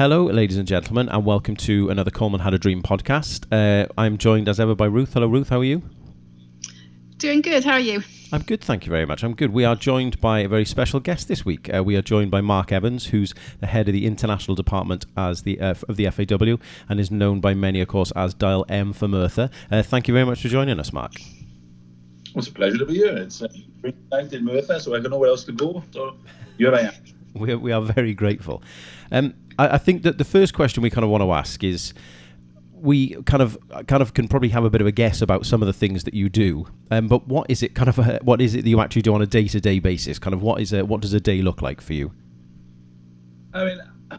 Hello, ladies and gentlemen, and welcome to another Coleman Had a Dream podcast. Uh, I'm joined as ever by Ruth. Hello, Ruth. How are you? Doing good. How are you? I'm good, thank you very much. I'm good. We are joined by a very special guest this week. Uh, we are joined by Mark Evans, who's the head of the international department as the uh, of the FAW, and is known by many, of course, as Dial M for Merthyr. Uh, thank you very much for joining us, Mark. It's a pleasure to be here. It's a great night in Merthyr, so I don't know where else to go. So here I am. We are, we are very grateful. Um, I, I think that the first question we kind of want to ask is we kind of kind of can probably have a bit of a guess about some of the things that you do. Um, but what is it kind of a, what is it that you actually do on a day to day basis? Kind of what is? What does a day look like for you? I mean, uh,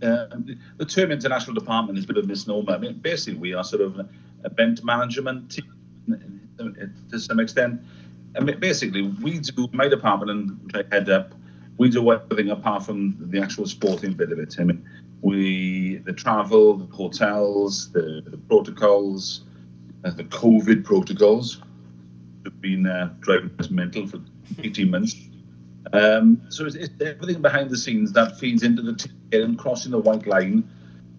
the term international department is a bit of a misnomer. I mean, basically, we are sort of event management team to some extent. I mean, basically, we do my department and I head up we do everything apart from the actual sporting bit of it. I mean, we the travel, the hotels, the, the protocols, uh, the COVID protocols have been uh, driving us mental for 18 months. Um, so it's, it's, everything behind the scenes that feeds into the ticket and crossing the white line,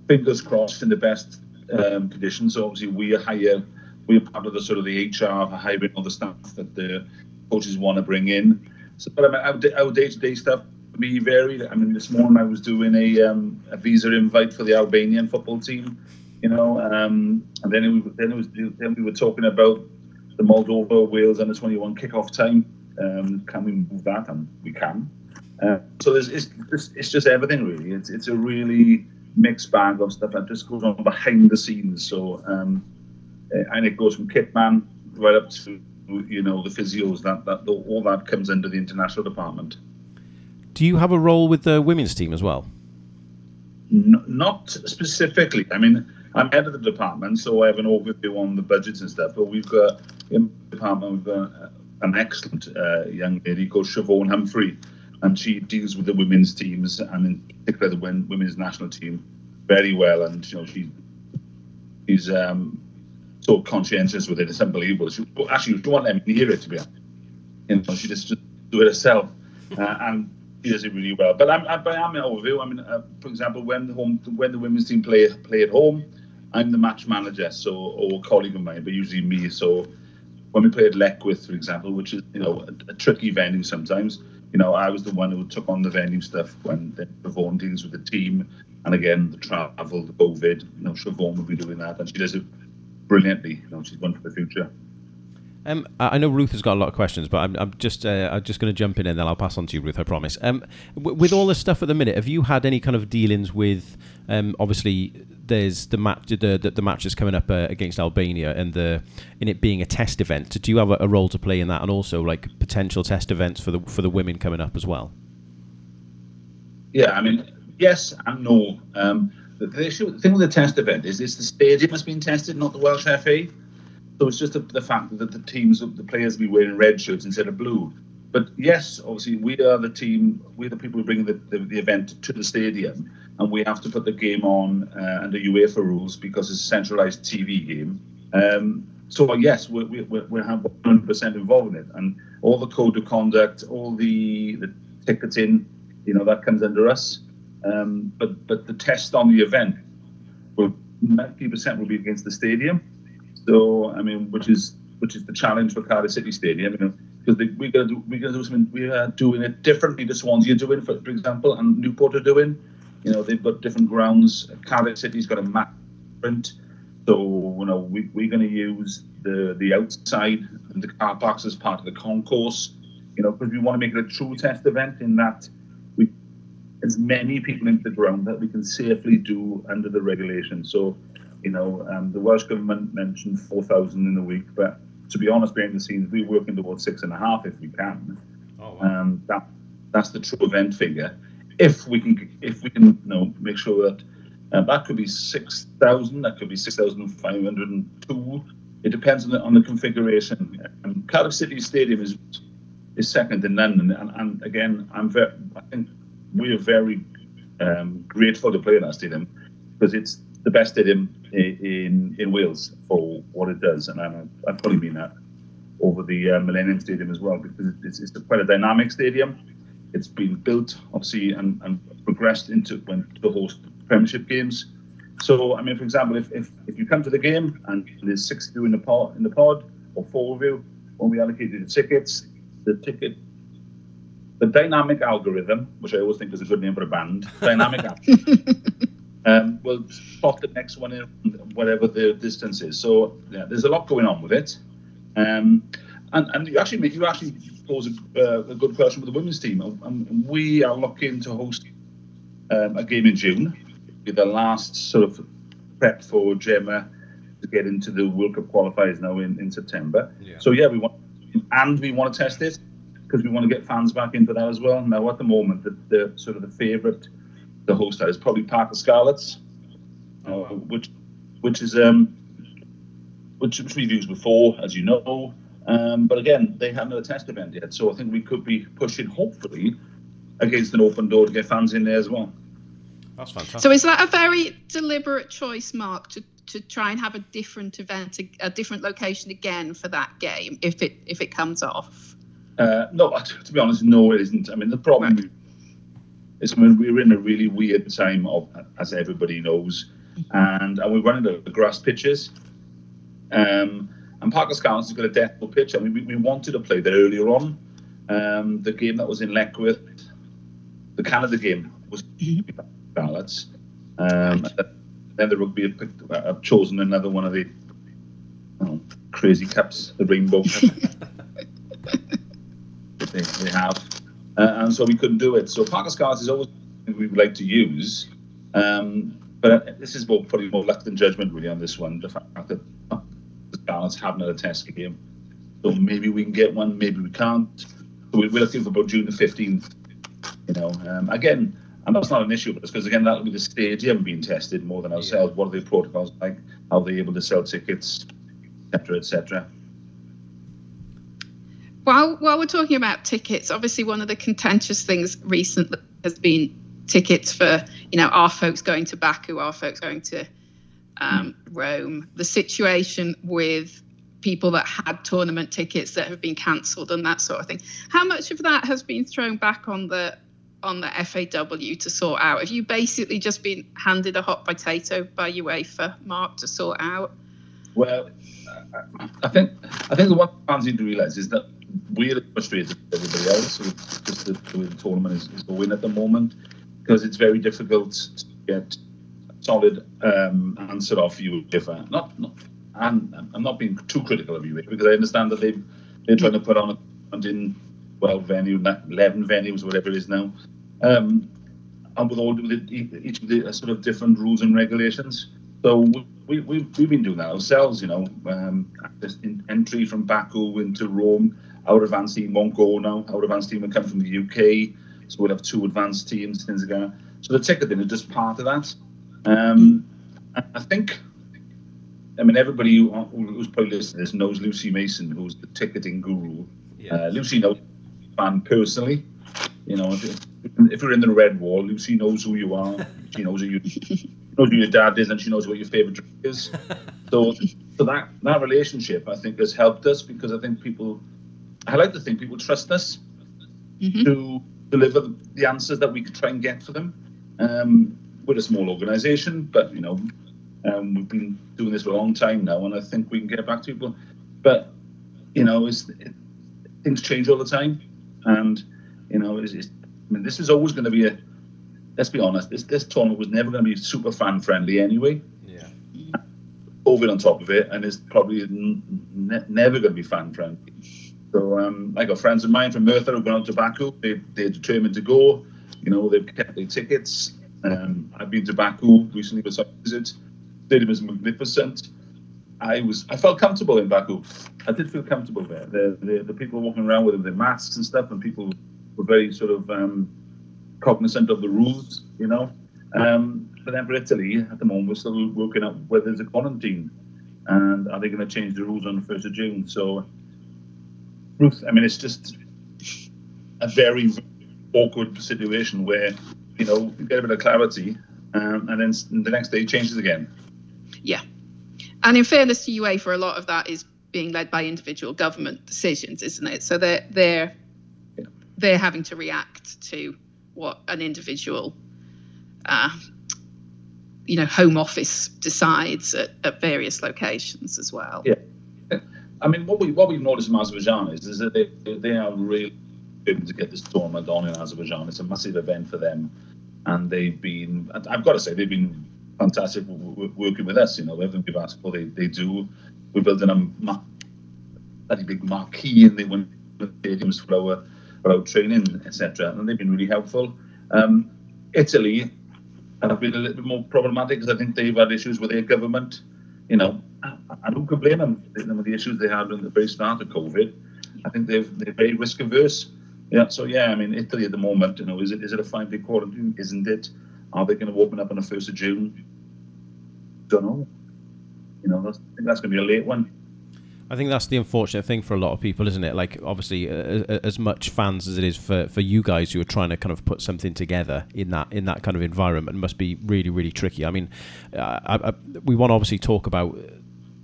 fingers crossed in the best um, conditions. So obviously we hire, we're part of the sort of the HR for hiring all the staff that the coaches want to bring in. So, but I mean, our, day to day stuff be varied. I mean, this morning I was doing a, um, a visa invite for the Albanian football team, you know, um, and then it, then it was then we were talking about the Moldova Wales under 21 kickoff time. Um, can we move that? And we can. Uh, so there's, it's, it's just everything really. It's it's a really mixed bag of stuff that just goes on behind the scenes. So um, and it goes from kitman right up to you know the physios that that all that comes under the international department. Do you have a role with the women's team as well? No, not specifically. I mean, I'm head of the department, so I have an overview on the budgets and stuff. But we've got in the department we've got an excellent uh, young lady called Siobhan Humphrey, and she deals with the women's teams and in particular the women's national team very well. And you know, she she's um, so conscientious with it. It's unbelievable. She, actually, she won't let me hear it, to be honest. You know, she just, just do it herself. Uh, and she does it really well. But I'm, I'm, I'm in overview. I mean, uh, for example, when the home, when the women's team play play at home, I'm the match manager, so or a colleague of mine, but usually me. So when we play at Leckwith, for example, which is you know a, a, tricky venue sometimes, you know I was the one who took on the venue stuff when the Siobhan deals with the team, and again the travel, the COVID. You know, Siobhan will be doing that, and she does it brilliantly. You know, she's one for the future. Um, I know Ruth has got a lot of questions, but I'm, I'm just uh, I'm just going to jump in and then I'll pass on to you, Ruth. I promise. Um, w- with all this stuff at the minute, have you had any kind of dealings with? Um, obviously, there's the match the the, the match is coming up uh, against Albania, and the in it being a test event. Do you have a, a, role to play in that, and also like potential test events for the for the women coming up as well? Yeah, I mean, yes and no. Um, the, the, issue, the thing with the test event is it's the stadium that's being tested, not the Welsh FA. So it's just the, the fact that the teams, the players, will be wearing red shirts instead of blue. But yes, obviously, we are the team, we're the people who bring the, the, the event to the stadium, and we have to put the game on uh, under UEFA rules because it's a centralised TV game. Um, so yes, we we we have 100% involved in it, and all the code of conduct, all the the ticketing, you know, that comes under us. Um, but but the test on the event will 90% will be against the stadium. So I mean, which is which is the challenge for Cardiff City Stadium, you know, because we're gonna do we're gonna do something we are doing it differently to Swansea are doing, for, for example, and Newport are doing. You know, they've got different grounds. Cardiff City's got a map print. So you know, we, we're going to use the the outside and the car parks as part of the concourse. You know, because we want to make it a true test event in that as many people into the ground that we can safely do under the regulations. So you know, um, the Welsh government mentioned 4,000 in a week, but to be honest, behind the scenes, we're working towards six and a half if we can. Oh, wow. um, that that's the true event figure. If we can, if we can, you know, make sure that uh, that could be 6,000, that could be 6,502. It depends on the, on the configuration. Um, Cardiff City Stadium is is second in London, and, and again, I'm very, I think we are very um, grateful to play in that stadium because it's the best stadium in in Wales for what it does, and I, I probably mean that over the uh, Millennium Stadium as well because it's, it's quite a dynamic stadium. It's been built obviously and, and progressed into when to host Premiership games. So, I mean, for example, if, if, if you come to the game and there's six of you in the pod, in the pod or four of you, when we allocate you the tickets, the ticket, the dynamic algorithm, which I always think is a good name for a band, dynamic um, will spot the next one in whatever the distance is. So, yeah, there's a lot going on with it. Um, and, and you actually you actually pose a, uh, a good question with the women's team. And we are looking to host um, a game in June, with the last sort of prep for Gemma to get into the World Cup qualifiers now in, in September. Yeah. So yeah, we want and we want to test it because we want to get fans back into that as well. Now at the moment, the, the sort of the favourite, the host is probably Parc y Scarlets, uh, which which is um which, which we've used before, as you know. Um, but again, they haven't had a test event yet, so I think we could be pushing, hopefully, against an open door to get fans in there as well. That's fantastic. So is that a very deliberate choice, Mark, to, to try and have a different event, a, a different location again for that game if it if it comes off? Uh, no, to be honest, no, it isn't. I mean, the problem right. is I mean, we're in a really weird time of, as everybody knows, and and we're running the, the grass pitches. Um, and Parc y Scarlets has got a deathful pitch. I mean, we, we wanted to play there earlier on. Um, the game that was in Leckwith, the Canada game, was Scarlets. Um, then the rugby have, picked, uh, have, chosen another one of the crazy cups, the rainbow they, they, have. Uh, and so we couldn't do it. So Parc y Scarlets is always we would like to use. Um, but this is more, probably more luck than judgment, really, on this one. The fact that Scarlets haven't had a test game. So maybe we can get one, maybe we can't. So we're looking for about June the 15th. You know, um, again, and that's not an issue but because again that'll be the stadium being tested more than ourselves. Yeah. What are the protocols like? How are they able to sell tickets, etc., etc. While while we're talking about tickets, obviously one of the contentious things recently has been tickets for you know our folks going to Baku, our folks going to um, Rome, the situation with people that had tournament tickets that have been cancelled and that sort of thing. How much of that has been thrown back on the on the FAW to sort out? Have you basically just been handed a hot potato by UEFA, Mark, to sort out? Well, I think I think the one fans need to realise is that we're frustrated with everybody else with just the, the way the tournament is, is going at the moment because it's very difficult to get a solid um, answer off UEFA. Not, not, and I'm not being too critical of UEFA because I understand that they they're trying to put on a in 12 venue, 11 venues, whatever it is now, um, and with all each of the uh, sort of different rules and regulations. So we, we, we've been doing that ourselves, you know. Um, entry from Baku into Rome, our advanced team won't go now. Our advanced team will come from the UK, so we'll have two advanced teams, things like that. So the ticketing is just part of that. Um, I think, I mean, everybody who, who's probably listening to this knows Lucy Mason, who's the ticketing guru. Yeah. Uh, Lucy knows fan personally. You know, if, if, you're in the red wall, Lucy knows who you are. She knows who you knows who your dad is, and she knows what your favorite drink is. So, so that that relationship, I think, has helped us because I think people, I like to think people trust us mm-hmm. to deliver the answers that we can try and get for them. Um, we're a small organisation, but you know, um, we've been doing this for a long time now, and I think we can get back to people. But you know, it, things change all the time, and you know, it's, it's, I mean, this is always going to be a. Let's be honest. This this tournament was never going to be super fan friendly anyway. Yeah. COVID on top of it, and it's probably n- never going to be fan friendly. So um, I got friends of mine from Merthyr who've gone out to Baku. They, they're determined to go. You know, they've kept their tickets. Um, I've been to Baku recently for some visit. Stadium is magnificent. I was I felt comfortable in Baku. I did feel comfortable there. The the, the people walking around with their masks and stuff, and people were very sort of um, cognizant of the rules, you know. Um, but then for Italy, at the moment, we're still working out whether there's a quarantine, and are they going to change the rules on the first of June? So, Ruth, I mean, it's just a very awkward situation where you know, you get a bit of clarity, um, and then the next day it changes again. Yeah, and in fairness to UEFA, for a lot of that is being led by individual government decisions, isn't it? So they're they're yeah. they're having to react to what an individual uh, you know home office decides at, at various locations as well. Yeah. I mean, what we what we've noticed in Azerbaijan is, is that they they are really able to get this tournament on in Azerbaijan. It's a massive event for them, and they've been. I've got to say, they've been fantastic working with us. You know, everything we've asked for, they, they do. We built in a ma- big marquee, they went to stadiums for our, for our training, etc. And they've been really helpful. Um, Italy have been a little bit more problematic because I think they've had issues with their government. You know, who can blame them? Some of the issues they had in the very start of COVID. I think they've they're very risk averse. Yeah, so yeah, I mean Italy at the moment, you know, is it is it a five day quarantine? Isn't it? Are they going to open up on the first of June? Don't know. You know, that's, I think that's going to be a late one. I think that's the unfortunate thing for a lot of people, isn't it? Like, obviously, uh, as much fans as it is for, for you guys who are trying to kind of put something together in that in that kind of environment, must be really really tricky. I mean, uh, I, I, we want to obviously talk about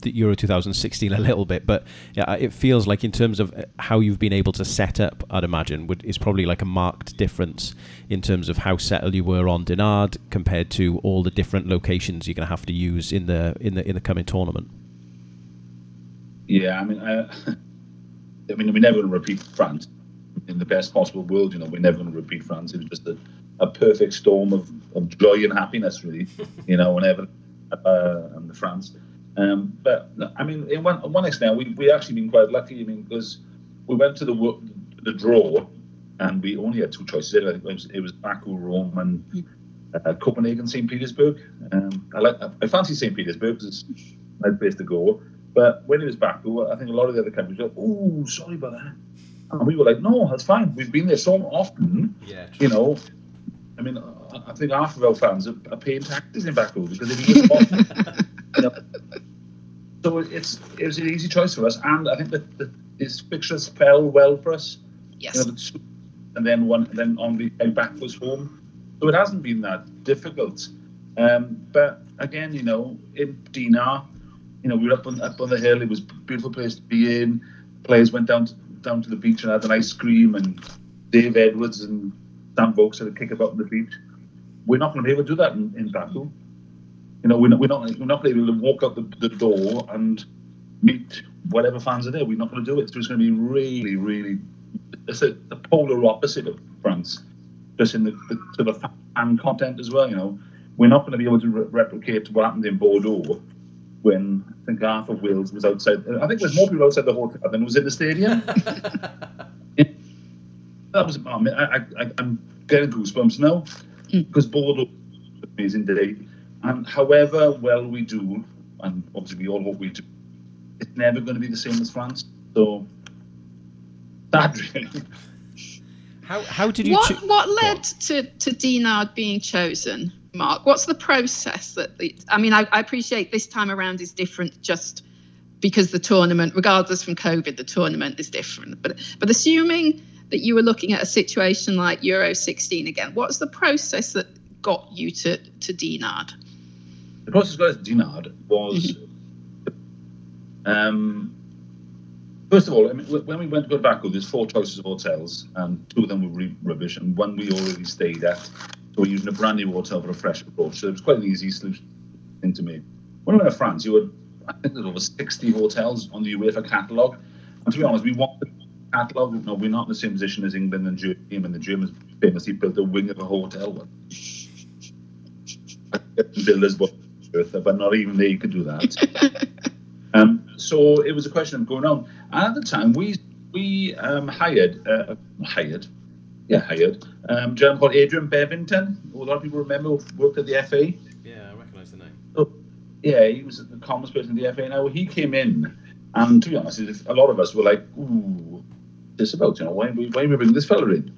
the Euro 2016 a little bit, but yeah, it feels like in terms of how you've been able to set up, I'd imagine would is probably like a marked difference in terms of how settled you were on Dinard compared to all the different locations you're going to have to use in the in the in the coming tournament. Yeah, I mean, I, I mean, we're never going to repeat France in the best possible world. You know, we're never going to repeat France. It was just a, a perfect storm of, of joy and happiness, really. you know, whenever uh, and the France. Um, but I mean, in one, one extent, we we actually been quite lucky. I mean, because we went to the the draw, and we only had two choices. It was, it was Baku, Rome, and uh, Copenhagen, St. Petersburg. Um, I like I fancy St. Petersburg because it's my place to go. But when it was Baku, I think a lot of the other countries were, like, "Oh, sorry about that," and we were like, "No, that's fine. We've been there so often. Yeah, you know." I mean, I think half of our fans are, are paying taxes in Baku because if you you know, so it's it was an easy choice for us, and I think that the, his fixtures fell well for us. Yes. You know, the, and then one, and then on the back was home, so it hasn't been that difficult. Um, but again, you know, in Dinard, you know, we were up on up on the hill. It was a beautiful place to be in. Players went down to, down to the beach and had an ice cream, and Dave Edwards and Sam Vokes had a kick about on the beach. We're not going to be able to do that in, in Baku. You know, we're not, we're not, we're not going to be able to walk out the, the door and meet whatever fans are there. We're not going to do it. So it's going to be really, really, it's a, the polar opposite of France, just in the, the sort of fan content as well. You know, we're not going to be able to re- replicate what happened in Bordeaux when I think half of Wales was outside. I think there's more people outside the hotel than was in the stadium. that was, I, mean, I, I, I'm getting goosebumps now because mm. Bordeaux amazing day. And however well we do, and obviously we all hope we do, it's never going to be the same as France. So, that really. How, how did you? What, cho- what led to, to Dinard being chosen, Mark? What's the process that? The, I mean, I, I appreciate this time around is different just because the tournament, regardless from COVID, the tournament is different. But but assuming that you were looking at a situation like Euro 16 again, what's the process that got you to to Dinard? The process got us Dinard was, um, first of all, I mean, when we went to go to Baku, there's four choices of hotels, and two of them were re- rubbish, and one we already stayed at. So we're using a brand new hotel for a fresh approach. So it was quite an easy solution to me. When we went to France, you had, I think there's over 60 hotels on the UEFA catalogue. And to be honest, we want the catalogue. No, we're not in the same position as England and Germany. And the Germans famously built a wing of a hotel. Builders, but but not even they could do that. um, so it was a question of going on. And at the time, we we um, hired uh, hired, yeah, hired um, a gentleman called Adrian Bevington. A lot of people remember worked at the FA. Yeah, I recognise the name. So, yeah, he was the commerce person in the FA. Now he came in, and to be honest, a lot of us were like, "Ooh, this about you know why why are we bringing this fella in?"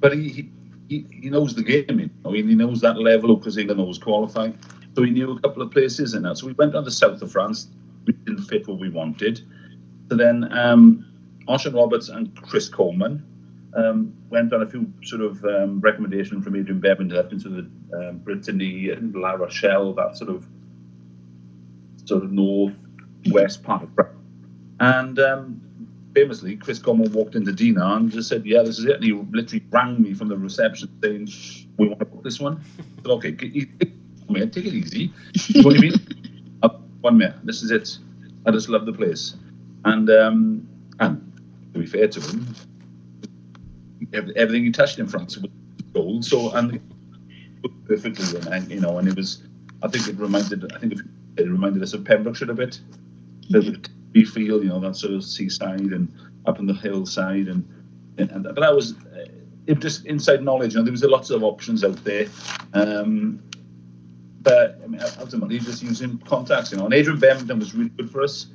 But he, he he, he knows the game. You know, he knows that level because he knows qualifying. So we knew a couple of places in that. So we went down the south of France. We didn't fit what we wanted. So then um, Roberts and Chris Coleman um, went on a few sort of um, recommendations from Adrian Bevan up into the um, Brittany and La Rochelle, that sort of sort of north west part of France. And um, famously, Chris Coleman walked into Dinard and just said, "Yeah, this is it." And he literally rang me from the reception saying, "We want to book this one." said, "Okay, mate, take it easy. You know what I mean? Up one minute. This is it. I just love the place. And um, and to be fair to him, everything he touched in France was gold. So and perfectly, and you know, and it was. I think it reminded. I think it reminded us of Pembrokeshire a bit. The we feel, you know, that sort of seaside and up on the hillside, and, and but that was it just inside knowledge. You know, there was a lots of options out there. Um, but I mean, ultimately, just using contacts, you know. And Adrian Bevington was really good for us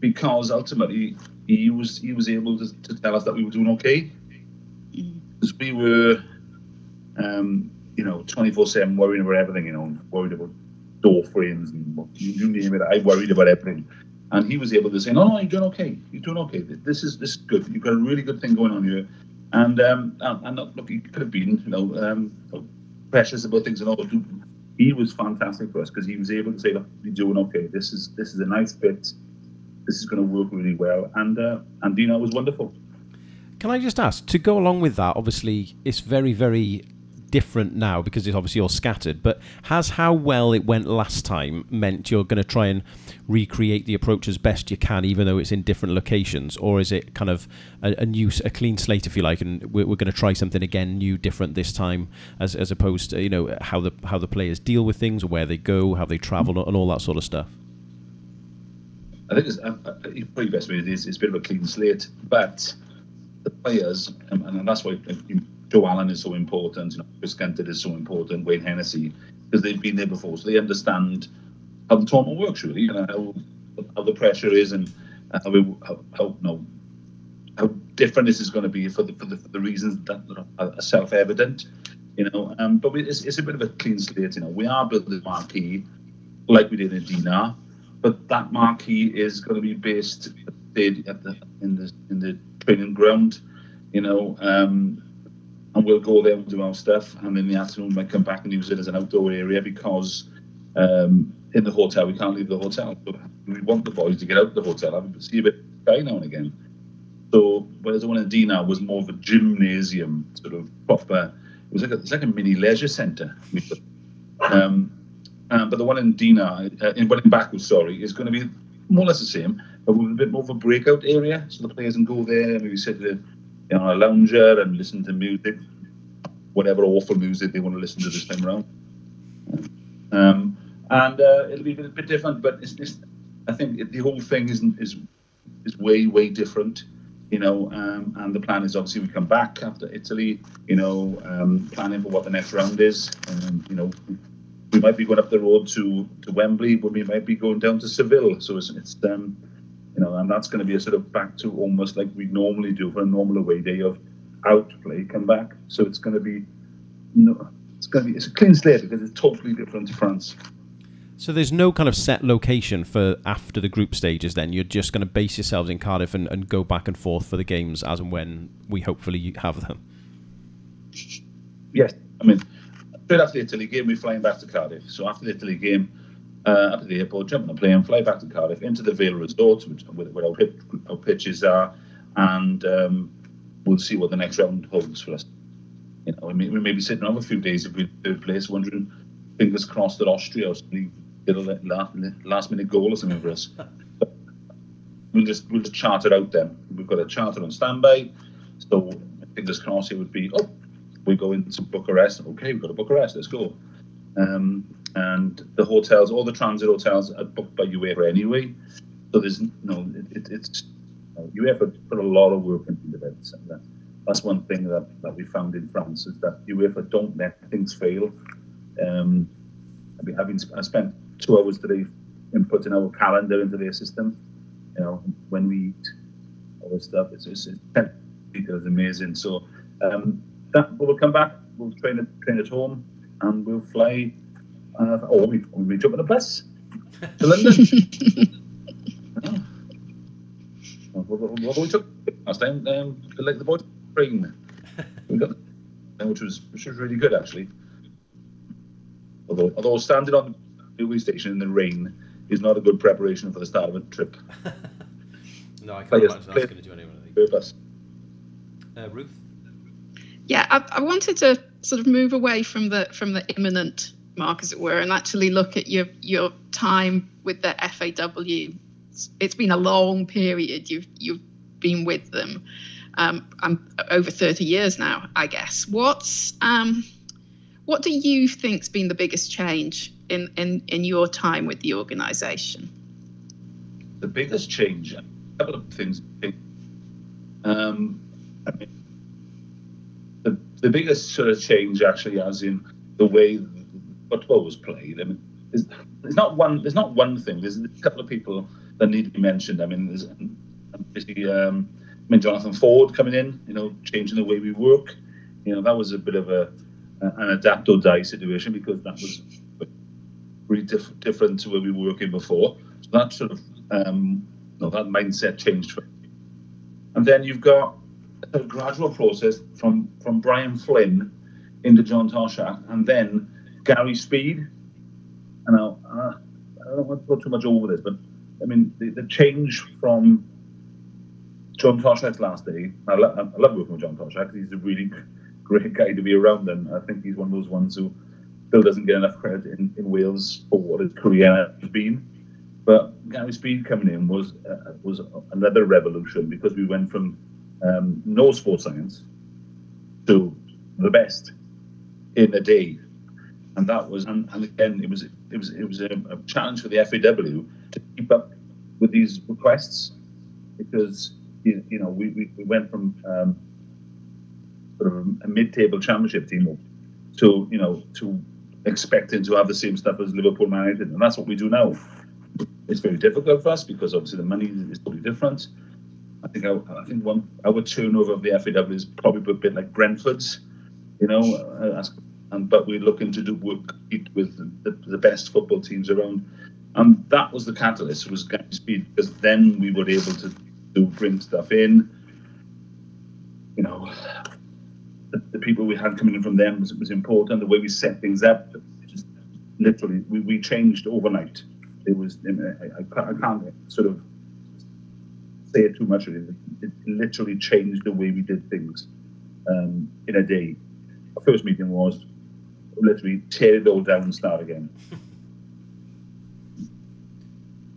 because ultimately he was he was able to, to tell us that we were doing okay because we were, um, you know, twenty four seven worrying about everything, you know, worried about door frames and you name it. I worried about everything, and he was able to say, "No, no, you're doing okay. You're doing okay. This is this is good. You've got a really good thing going on here." And um, and, and look, he could have been, you know, um, precious about things and all he was fantastic for us because he was able to say, "Look, you're doing okay. This is this is a nice fit. This is going to work really well." And uh, and Dinard was wonderful. Can I just ask to go along with that? Obviously, it's very very different now because it's obviously all scattered. But has how well it went last time meant you're going to try and recreate the approach as best you can, even though it's in different locations, or is it kind of a, a new, a clean slate, if you like, and we're, we're going to try something again, new, different this time, as as opposed to you know how the how the players deal with things, where they go, how they travel, and all that sort of stuff. I think it's uh, uh probably best way is it's a bit of a clean slate, but the players, and, and that's why Joe Allen is so important, you know, Chris Gunter is so important, Wayne Hennessey, because they've been there before, so they understand how the tournament works really, know, how, how the pressure is and how, we, how, how you know, how different this is going to be for the for the, for the reasons that are self-evident, you know. Um, but we, it's, it's a bit of a clean slate, you know. We are building a marquee like we did in Dinard, but that marquee is going to be based at the, in the in the training ground, you know. Um, and we'll go there and do our stuff. And in the afternoon, we might come back and use it as an outdoor area because um, in the hotel we can't leave the hotel. But we want the boys to get out of the hotel and see a bit of sky now and again. So whereas the one in Dinard was more of a gymnasium, sort of proper. It was like a, it's like a mini leisure centre. Um, um, but the one in Dinard, uh, in, well, in Baku, sorry, is going to be more or less the same, but with a bit more of a breakout area, so the players can go there, maybe sit there know, a lounger and listen to music, whatever awful music they want to listen to this time around. Um, and uh, it'll be a bit, different, but it's, it's, I think it, the whole thing is is is way way different, you know. Um, and the plan is obviously we come back after Italy, you know, um, planning for what the next round is. You know, we might be going up the road to to Wembley, but we might be going down to Seville. So it's, it's um, you know, and that's going to be a sort of back to almost like we normally do for a normal away day of out play, come back. So it's going to be, no, it's going to be it's a clean slate because it's totally different to France. So there's no kind of set location for after the group stages. Then you're just going to base yourselves in Cardiff and, and go back and forth for the games as and when we hopefully have them. Yes, I mean straight after the Italy game, we're flying back to Cardiff. So after the Italy game, uh, up at the airport, jump on a plane, fly back to Cardiff, into the Vale Resort, which, where our, pit, our pitches are, and um, we'll see what the next round holds for us. You know, we may, we may be sitting on a few days if we third place, wondering, fingers crossed that Austria or something get a last, last minute goal or something for us. we'll just we'll just chart it out then. We've got a charter on standby, so fingers crossed it would be oh we go into Bucharest. Okay, we've got a Bucharest. Let's go. Um, and the hotels, all the transit hotels are booked by UEFA anyway. So there's no, it, it's UEFA put a lot of work into the events. And that, that's one thing that, that we found in France is that UEFA don't let things fail. Um, I've been, I've I spent two hours today in putting our calendar into their system. You know, when we eat, all this stuff. It's it's, it's amazing. So um, that we'll come back. We'll train train at home, and we'll fly uh, or we, we jump on a bus to London. yeah. What, we took last time, um, like the boys train, we got, which was which was really good actually. Although although standing on the railway station in the rain is not a good preparation for the start of a trip. no, I can't imagine that's going to do anything. Uh, Ruth. Yeah, I, I wanted to sort of move away from the from the imminent mark, as it were, and actually look at your your time with the FAW. It's, it's been a long period. You've you've been with them. Um, I'm over 30 years now, I guess. What's um, what do you think's been the biggest change in, in, in your time with the organisation? The biggest change, a couple of things. Um, I mean, the, the biggest sort of change actually, as in the way football was played. I mean, there's, there's not one. There's not one thing. There's a couple of people that need to be mentioned. I mean, there's obviously, um, I mean, Jonathan Ford coming in. You know, changing the way we work. You know, that was a bit of a an adapt or die situation because that was really diff- different to where we were working before. So that sort of um, you know, that mindset changed. For and then you've got a gradual process from from Brian Flynn into John Toshack, and then Gary Speed. And I'll, uh, I don't want to go too much over this, but I mean the, the change from John Toshack's last day. I, lo- I love working with John Toshack. He's a really great guy to be around, and I think he's one of those ones who still doesn't get enough credit in, in Wales for what his career has been. But Gary Speed coming in was uh, was another revolution because we went from um, no sports science to the best in a day, and that was and, and again it was it was it was a, a challenge for the FAW to keep up with these requests because you, you know we, we, we went from um, sort of a mid-table championship team to you know to expecting to have the same stuff as Liverpool United, and that's what we do now. It's very difficult for us because obviously the money is totally different. I think our, I think one our turnover of the FAW is probably a bit like Brentford's, you know, uh, and but we're looking to do work with the, the best football teams around, and that was the catalyst. Was Gary Speed because then we were able to, to bring stuff in. You know, the, the, people we had coming in from them was, was important. The way we set things up, just literally, we, we changed overnight. It was, I, I, can't sort of say it too much. It, it literally changed the way we did things um, in a day. Our first meeting was literally tear it all down and start again.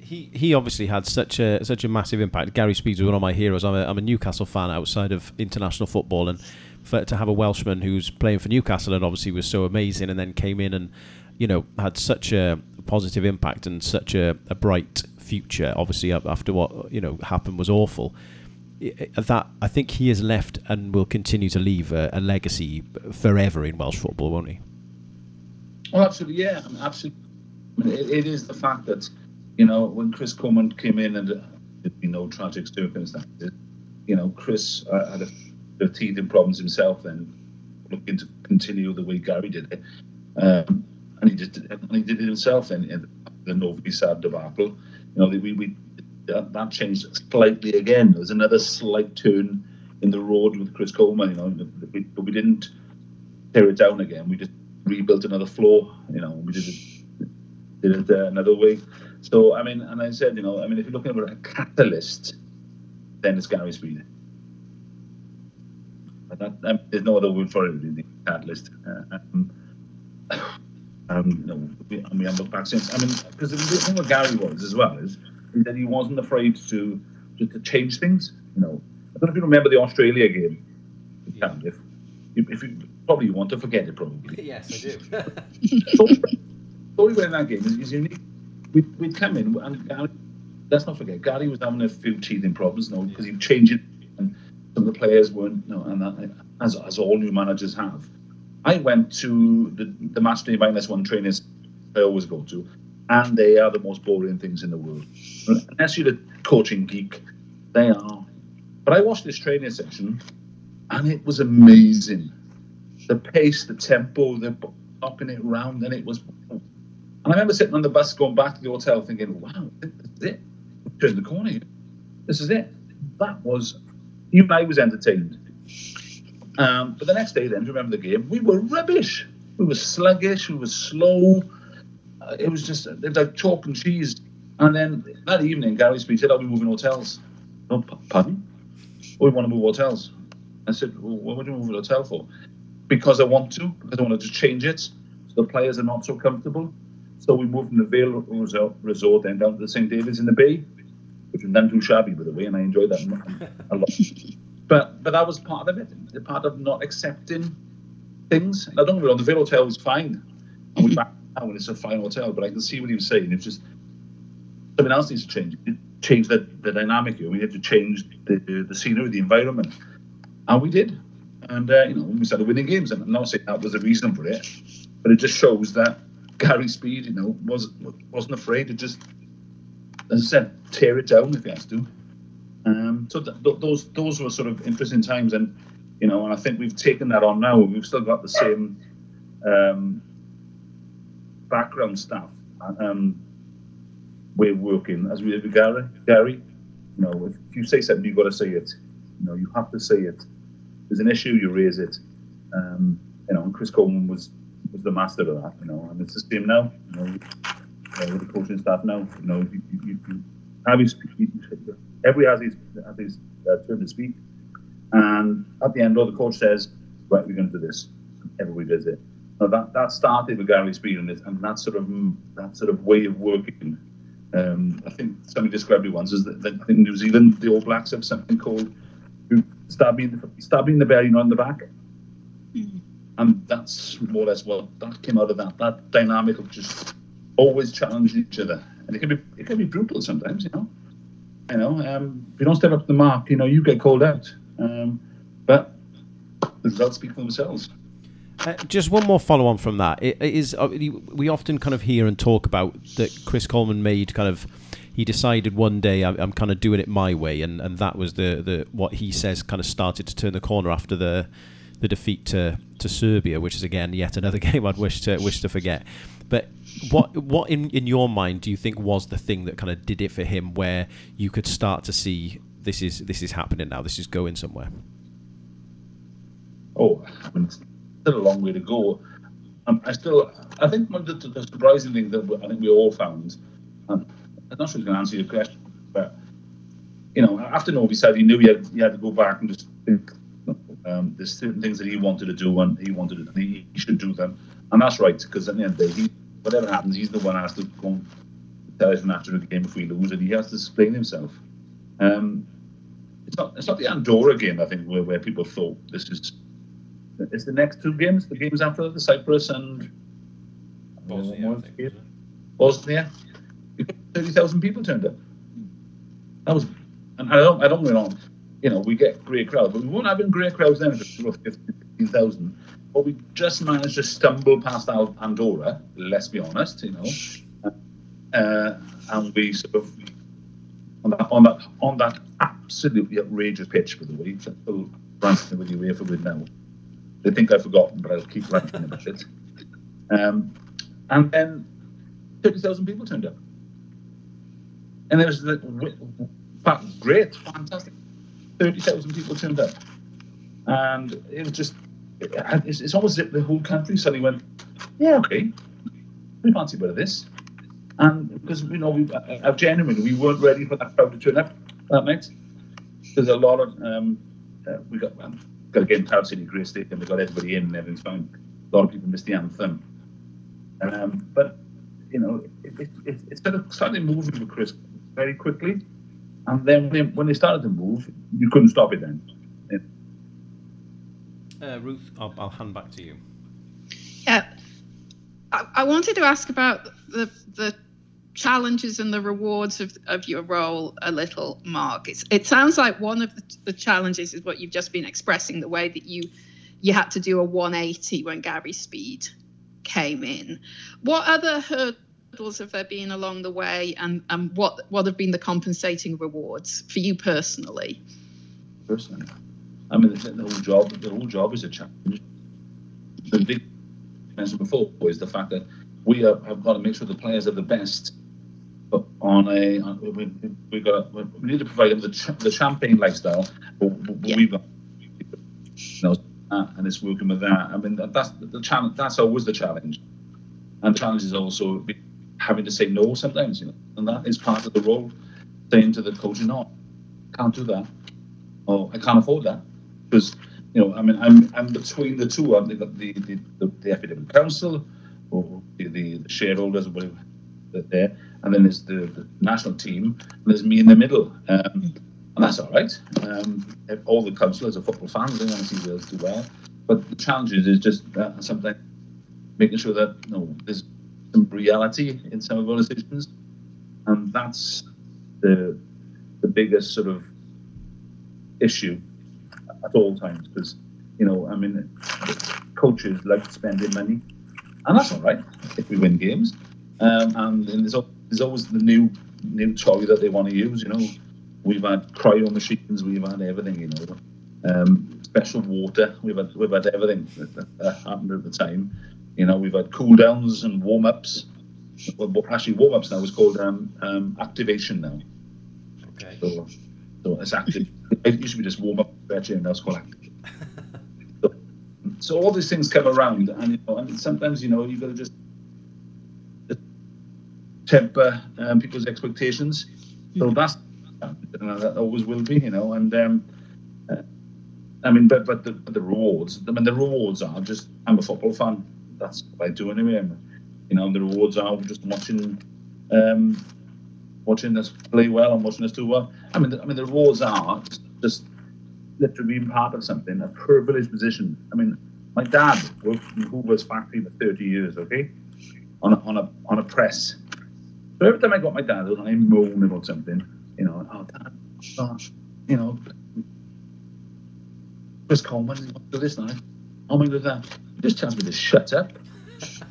he he obviously had such a such a massive impact. Gary Speeds was one of my heroes. I'm a, I'm a Newcastle fan outside of international football, and for, to have a Welshman who's playing for Newcastle and obviously was so amazing, and then came in and you know had such a positive impact and such a, a bright future. Obviously, after what you know happened was awful. That I think he has left and will continue to leave a, a legacy forever in Welsh football, won't he? Well, absolutely, yeah, I mean, absolutely. I mean, it, it is the fact that you know when Chris Coleman came in and uh, there'd be no tragic circumstances. You know, Chris uh, had a the teething problems himself, then looking to continue the way Gary did it. Um, and he just and he did it himself in, in the Novi Sad debacle. You know, we, we that, that, changed slightly again. There was another slight turn in the road with Chris Coleman. You know, but we didn't tear it down again. We just rebuilt another floor. You know, we did it did it uh, another way. So I mean, and I said, you know, I mean, if you're looking for a catalyst, then it's Gary Speed. But that, um, there's no other word for it the catalyst. Uh, um, um, you know, we, looked back since. I mean, because the thing with Gary was as well is, is that he wasn't afraid to just to change things. You know, I don't know if you remember the Australia game. Yeah. If, if you probably want to forget it, probably. yes, I do. so, story in that game is, is unique. We we'd come in and Gary, let's not forget Gary was having a few teething problems, know, because he'd changed it. And, some of the players weren't, know, and that, as, as all new managers have. I went to the, the match day minus one trainers I always go to, and they are the most boring things in the world. Unless you're a coaching geek, they are. But I watched this training session, and it was amazing. The pace, the tempo, the knocking it round, and it was. And I remember sitting on the bus going back to the hotel thinking, wow, this is it. Turn the corner. This is it. That was even I was entertained. Um, but the next day, then, to remember the game, we were rubbish. We were sluggish. We were slow. Uh, it was just it was like chalk and cheese. And then that evening, Gary Speed said, "Are we moving hotels?" Oh, pardon? Oh, we want to move hotels. I said, well, "What would you move a hotel for?" Because I want to. Because I wanted to change it. So the players are not so comfortable. So we moved from the Vale Resort, resort then down to the St David's in the Bay, which was none too shabby, by the way, and I enjoyed that a lot. But but that was part of it, the part of not accepting things. Now don't wrong, the Vale Hotel was fine, and we back now and it's a fine hotel. But I can see what he was saying. It's just something else needs to change. It change the, the dynamic here. We had to change the, the scenery, the environment, and we did. And uh, you know, we started winning games, and I'm not saying that was the reason for it, but it just shows that Gary Speed, you know, was wasn't afraid to just, as I said, tear it down if he has to. Um, so th- th- those those were sort of interesting times, and you know, and I think we've taken that on now. We've still got the same um, background staff um, way of working as we did with Gary. Gary, you know, if, you say something, you've got to say it. You know, you have to say it. There's an issue, you raise it. Um, you know, and Chris Coleman was was the master of that. You know, and it's the same now. You know, uh, with the coaching staff now. You know, you, you, you have his, everybody has his, has his uh, turn to speak. And at the end, all the coach says, right, we're going to do this. Everybody does it. Now that, that started with Gary Speed and, and that sort of that sort of way of working. Um, I think somebody described it once as that, that I think New Zealand, the All Blacks have something called stabbing stabbing the bear, you know, on the back. Mm-hmm. And that's more or less what that came out of that. That dynamic of just always challenging each other, and it can be it can be brutal sometimes, you know. You know, um, if you don't step up to the mark, you know, you get called out. Um, but the results speak for themselves. Uh, just one more follow on from that. It, it is uh, we often kind of hear and talk about that Chris Coleman made kind of he decided one day I'm, I'm, kind of doing it my way, and, and that was the, the what he says kind of started to turn the corner after the the defeat to, to Serbia, which is again yet another game I'd wish to wish to forget. But what what in, in your mind do you think was the thing that kind of did it for him, where you could start to see this is this is happening now, this is going somewhere? Oh, I mean, still a long way to go. Um, I still, I think one of the, the surprising thing that I think we all found, um, I'm not sure I can answer your question, but you know, after Novi Sad he knew he had, he had to go back and just think. Um, there's certain things that he wanted to do and he wanted to, he, he should do them, and that's right because at the end of the day, he, whatever happens, he's the one who has to and tell us after the game if we lose, and he has to explain himself. Um, it's not it's not the Andorra game I think where, where people thought this is it's the next two games, the games after the Cyprus and Bosnia. Bosnia. Thirty thousand people turned up. That was, and I don't, I don't get on. You know, we get great crowds, but we won't have great crowds then if it's 15,000. But we just managed to stumble past our Andorra. Let's be honest, you know, uh, and we sort of on that on that on that absolutely outrageous pitch, by the way. Still ranting with you here for with now. They think I've forgotten, but I'll keep ranting about it. Um, and then 30,000 people turned up. And it was the, great, fantastic. 30,000 people turned up. And it was just, it's, it's almost as if the whole country suddenly went, yeah, okay, we fancy a bit of this. And because, you know, we, uh, genuinely, we weren't ready for that crowd to turn up that night. There's a lot of, um, uh, we got, um, got to get in Cloud City Great Stadium. They got everybody in and everything's fine. A lot of people missed the anthem. Um, but, you know, it, it, it, it sort of started moving with Chris very quickly. And then when they, when they started to move, you couldn't stop it then. Uh, Ruth, I'll, I'll, hand back to you. Yeah. I, I wanted to ask about the, the challenges and the rewards of, of your role a little, Mark. It's, it sounds like one of the, the, challenges is what you've just been expressing, the way that you you had to do a 180 when Gary Speed came in. What other hurdles have there been along the way, and, and what what have been the compensating rewards for you personally? Personally, I mean, the, the whole job the whole job is a challenge. The big mentioned before is the fact that we are, have got to make sure the players are the best But on a on, we, we got we need to provide them the, ch- the champagne lifestyle, but, but yeah. we've got you know, and it's working with that. I mean that's the challenge. That's always the challenge, and the challenge is also having to say no sometimes. You know, and that is part of the role. Saying to the coach, "No, can't do that," or "I can't afford that," because you know, I mean, I'm I'm between the two. I'm the the the, the, the FAW council or the, the shareholders whatever there, and then there's the, the, national team, and there's me in the middle, um, and that's all right. Um, all the councillors are football fans; they want to see Wales do well. But the challenge is just uh, something making sure that you know, there's some reality in some of our decisions, and that's the the biggest sort of issue at all times because you know I mean coaches like spending money, and that's all right if we win games. Um, and, and there's, there's always the new new toy that they want to use. You know, we've had cryo machines, we've had everything. You know, um, special water, we've had we've had everything that, that happened at the time. You know, we've had cool downs and warm ups. Well, actually, warm ups now is called um, um, activation now. Okay. So, so it's active. it used to be just warm up stretching, now it's called active. so, so all these things come around, and you know, and sometimes you know you've got to just temper um, people's expectations. So that's that always will be, you know. And um, uh, I mean, but but the, but the rewards. I mean, the rewards are just. I'm a football fan. That's what I do anyway. You know, the rewards are just watching, um, watching us play well and watching us do well. I mean, the, I mean, the rewards are just, literally being part of something, a privileged position. I mean, my dad worked in Hoover's factory for 30 years. Okay, on a, on a on a press so every time I got my dad, I moan about something, you know, oh, dad, gosh, you know, Chris Coleman, do this now. Oh my god, that. Just tells me to shut up.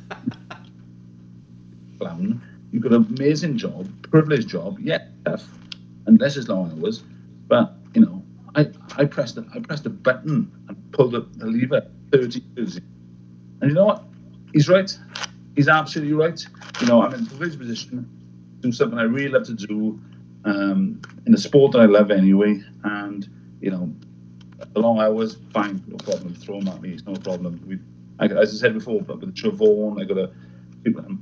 Clown, you've got an amazing job, privileged job, yeah, tough, and less as long hours, but you know, I, I pressed I pressed a button and pulled the, the lever 30 years. And you know what? He's right. He's absolutely right. You know, I'm in a privileged position do something I really love to do um, in a sport that I love anyway. And, you know, the long hours, fine, no problem. Throw them at me, it's no problem. We, I, as I said before, but with Travon, I got a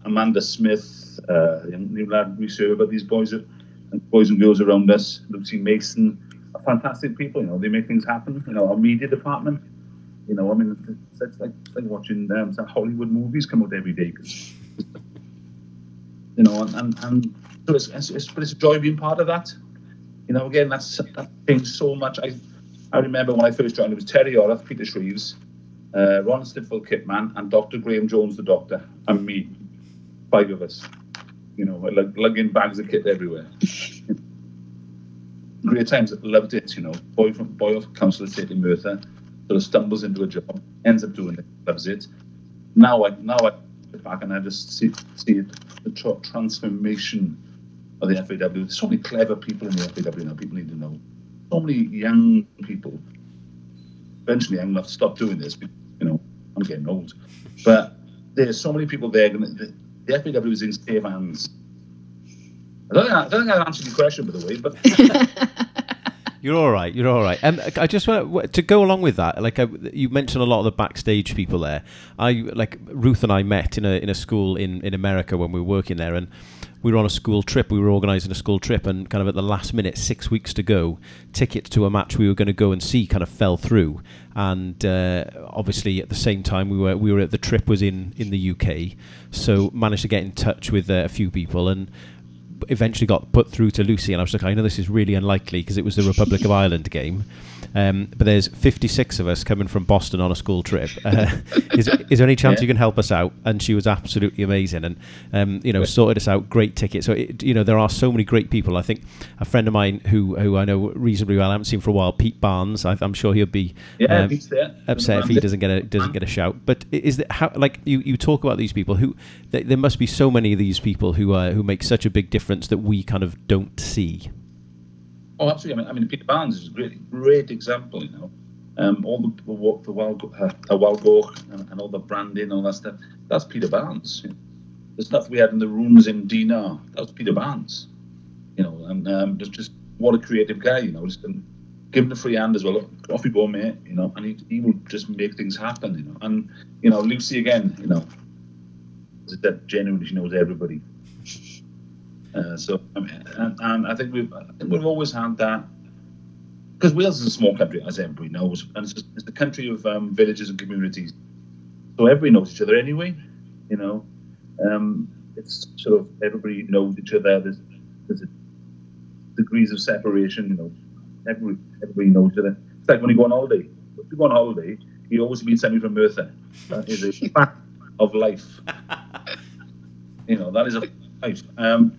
Amanda Smith, uh, new lad we serve, but these boys are boys and girls around us, Lucy Mason, are fantastic people. You know, they make things happen. You know, our media department. You know, I mean, it's, it's like, it's like watching um, Hollywood movies come out every day. You know, and, and, and so it's, it's, it's, but it's a joy being part of that. You know, again, that's that changed so much. I I remember when I first joined, it was Terry Yorath, Peter Shreeves, uh, Ron Stiffel, Kitman, and Dr. Graham Jones, the doctor, and me, five of us. You know, like lugging bags of kit everywhere. Great times, loved it. You know, boy from boy off council estate in Merthyr, sort of stumbles into a job, ends up doing it, loves it. Now I now I back and I just see, see the tra- transformation of the FAW. There's so many clever people in the FAW now. People need to know. So many young people. Eventually, I'm going to have to stop doing this. Because, you know, I'm getting old. But there's so many people there. The, the FAW is in safe hands. I don't, think I, I don't think I answered your question, by the way, but You're all right. You're all right. Um, I just want to go along with that. Like I, you mentioned, a lot of the backstage people there. I like Ruth and I met in a in a school in in America when we were working there, and we were on a school trip. We were organising a school trip, and kind of at the last minute, six weeks to go, tickets to a match we were going to go and see kind of fell through. And uh, obviously, at the same time, we were we were at the trip was in in the UK, so managed to get in touch with uh, a few people and eventually got put through to Lucy, and I was like, I know this is really unlikely because it was the Republic of Ireland game. Um, but there's 56 of us coming from Boston on a school trip. Uh, is, is, there any chance yeah. you can help us out? And she was absolutely amazing, and um, you know sorted us out. Great ticket. So it, you know there are so many great people. I think a friend of mine who who I know reasonably well, I haven't seen for a while, Pete Barnes. I, am sure he'll be yeah, um, upset if he doesn't get a doesn't get a shout. But is that how like you, you talk about these people who th- there must be so many of these people who uh, who make such a big difference that we kind of don't see. Oh, absolutely. I mean, I mean, Peter Barnes is a great, great example. You know, um, all the the, the wild, uh, and, and, all the branding, all that stuff. That's Peter Barnes. You know. The stuff we had in the rooms in Dinard, that was Peter Barnes. You know, and um, just just what a creative guy. You know, just um, give him a free hand as well. Off you go, mate. You know, and he, he will just make things happen. You know, and you know, Lucy again. You know, that genuinely she knows everybody. Uh, so, I mean, and, and, I think we've I think we've always had that because Wales is a small country, as everybody knows, and it's, just, it's the country of um, villages and communities. So everybody knows each other anyway. You know, um, it's sort of everybody knows each other. There's there's degrees of separation. You know, everybody everybody knows each other. It's like when you go on holiday. If you go on holiday, you always meet somebody from Merthyr. That is a fact of life. you know, that is a life. Um,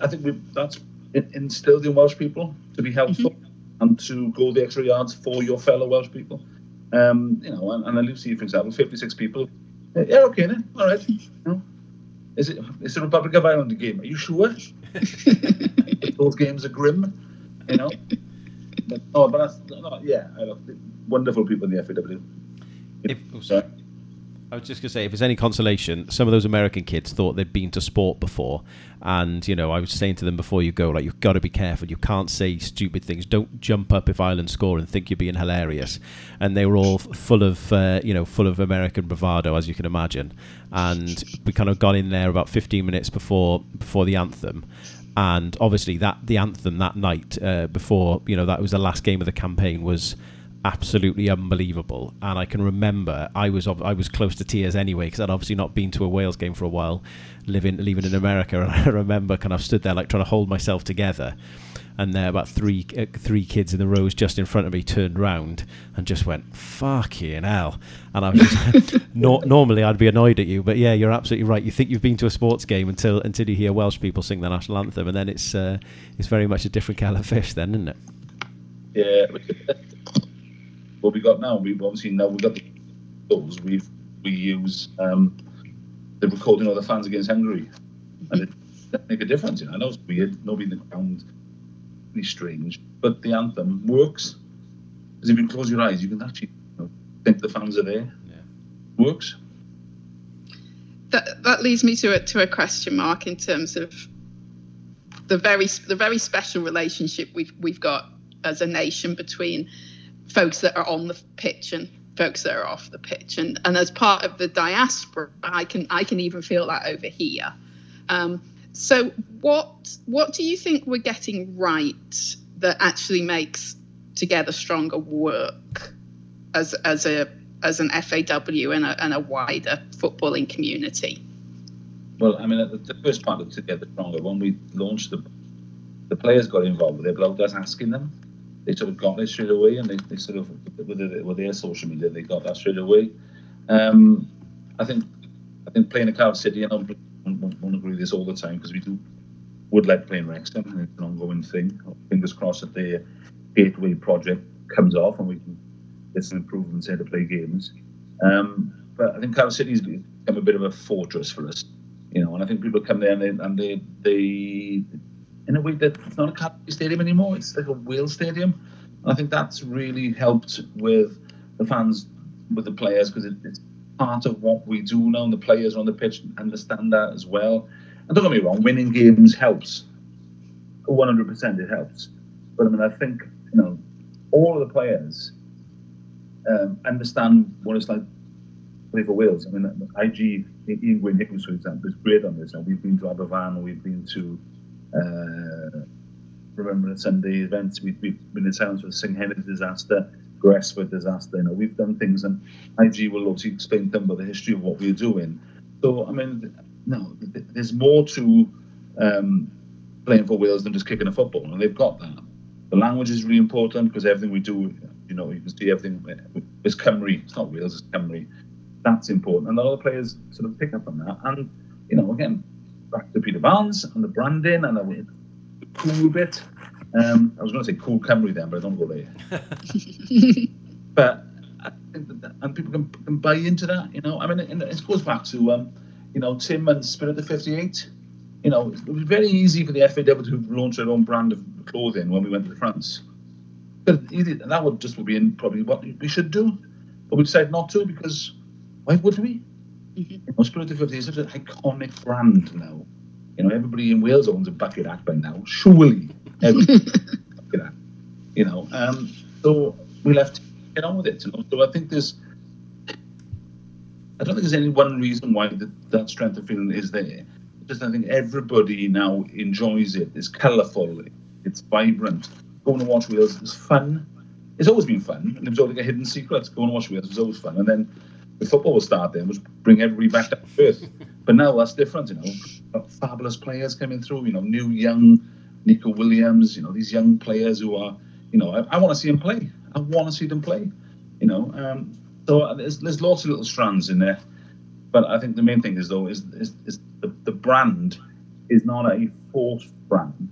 I think we, that's instilled in Welsh people to be helpful mm-hmm. and to go the extra yards for your fellow Welsh people. Um, you know, and, and I see, for example, 56 people. Yeah, okay, then. all right. You know, is it is the Republic of Ireland a game? Are you sure? Those games are grim, you know. But, oh, but that's no, yeah, I love wonderful people in the FAW. If, oh, sorry. I was just to say, if there's any consolation, some of those American kids thought they'd been to sport before. And, you know, I was saying to them before you go, like, you've got to be careful. You can't say stupid things. Don't jump up if Ireland score and think you're being hilarious. And they were all full of, uh, you know, full of American bravado, as you can imagine. And we kind of got in there about 15 minutes before before the anthem and obviously that the anthem that night uh, before you know that was the last game of the campaign was absolutely unbelievable. And I can remember I was I was close to tears anyway because I'd obviously not been to a Wales game for a while, living living in America. And I remember kind of stood there like trying to hold myself together. And there, about three uh, three kids in the rows just in front of me turned round and just went "fucking hell." And I was just, no, normally I'd be annoyed at you, but yeah, you're absolutely right. You think you've been to a sports game until until you hear Welsh people sing the national anthem, and then it's uh, it's very much a different kettle of fish, then, isn't it? Yeah, what we got now, we've obviously now we've got the those we've we use um, the recording of the fans against Hungary, and it does make a difference. You know, I know it's weird, nobody in the ground, really strange, but the anthem works. Because if you close your eyes, you can actually you know, think the fans are there. Yeah. Works. That that leads me to a to a question mark in terms of the very the very special relationship we've we've got as a nation between folks that are on the pitch and folks that are off the pitch. And and as part of the diaspora, I can I can even feel that over here. Um, so what what do you think we're getting right that actually makes Together Stronger work as as a as an FAW and a, and a wider footballing community? Well, I mean, the, first part of Together Stronger, when we launched the the players got involved with it without us asking them they sort of got it straight away, and they, they sort of with, with their social media they got that straight away. Um, I think I think playing a Cardiff City, and I won't, won't agree with this all the time because we do would like playing Wrexham, and it's an ongoing thing. Fingers crossed that the Gateway project comes off and we can get some improvements here to play games. Um, but I think Cardiff City's become a bit of a fortress for us, you know. And I think people come there and they and they, they in a way that it's not a Cardiff Stadium anymore. It's like a Wales Stadium. And I think that's really helped with the fans, with the players, because it, it's part of what we do now, and the players on the pitch understand that as well. And don't get me wrong, winning games helps. 100% it helps. But I mean, I think, you know, all of the players um, understand what it's like play for Wales. I mean, IG, Ian Gwyn Hughes, for example, is great on this. Now, we've been to Aberfan, we've been to uh, Remembrance Sunday events. We've, we've been in towns for the Senghenydd disaster, Gresford disaster. You know, we've done things, and IG will obviously explain to them about the history of what we're doing. So, I mean, no, there's more to um, playing for Wales than just kicking a football, and they've got that. The language is really important because everything we do, you know, you can see everything. It's Cymru, it's not Wales, it's Cymru. That's important, and a lot of players sort of pick up on that. And you know, again, back to Peter Barnes and the branding and the, cool bit. Um, I was going to say cool Cymru then, but I don't go there. but I think that, that, and people can, can buy into that, you know. I mean, it, it goes back to, um, you know, Tim and Spirit of 58. You know, it was very easy for the FAW to launch their own brand of clothing when we went to France. But easy and that would just would be in probably what we should do. But we decided not to because why would we? Mm-hmm. Of 50 is such an iconic brand now. You know, everybody in Wales owns a bucket hat by now. Surely, bucket hat. You know, um, so we left get on with it. You know? So I think there's, I don't think there's any one reason why the, that strength of feeling is there. Just I think everybody now enjoys it. It's colourful. It's vibrant. Going to watch Wales is fun. It's always been fun, and it was always like a hidden secret. Going to watch Wales was always fun, and then the football was start then was bring everybody back to earth. but now that's different, you know. Fabulous players coming through, you know, new young Neco Williams, you know, these young players who are, you know, I, I want to see them play. I want to see them play, you know. Um, so uh, there's, there's lots of little strands in there. But I think the main thing is though is, is, is the, the brand is not a forced brand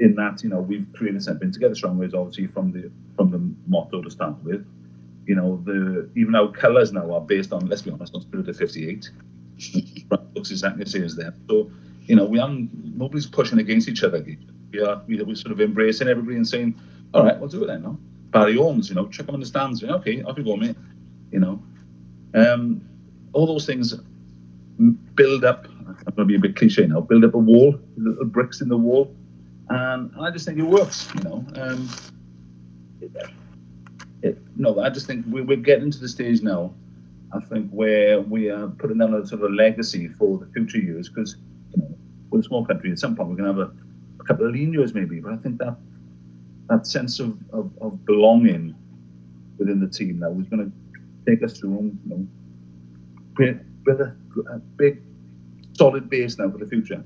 in that you know we've created something together strong ways obviously from the from the motto to start with you know the even our colours now are based on let's be honest on spirit of 58 looks exactly the same as them. So you know we aren't nobody's pushing against each other we are we, we're sort of embracing everybody and saying all right we'll do it then Barry Owens you know check him in the stands okay off you go mate you know. Um all those things build up I'm going to be a bit cliche now build up a wall little bricks in the wall and, and I just think it works. You know, um, it, no, I just think we, we're getting to the stage now. I think where we are putting down a sort of legacy for the future years because you know we're a small country. At some point, we're going to have a, a couple of lean years maybe, but I think that that sense of, of, of belonging within the team now is going to take us through, you know, build a, a big, solid base now for the future.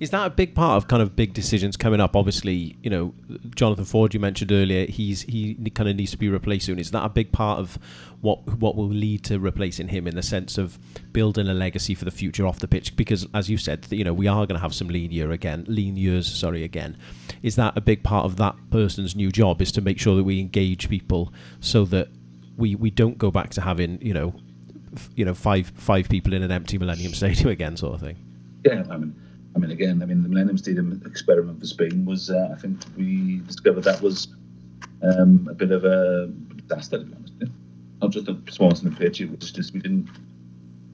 Is that a big part of kind of big decisions coming up? Obviously, you know, Jonathan Ford you mentioned earlier, he's he kind of needs to be replaced soon. Is that a big part of what what will lead to replacing him in the sense of building a legacy for the future off the pitch? Because as you said, you know, we are going to have some lean year again, lean years, sorry, again. Is that a big part of that person's new job? Is to make sure that we engage people so that we we don't go back to having you know, f- you know, five five people in an empty Millennium Stadium again, sort of thing. Yeah, I mean I mean, again, I mean, the Millennium Stadium experiment for Spain was, uh, I think we discovered that was um, a bit of a disaster, to be honest. Not just the performance on the pitch, it was just we didn't,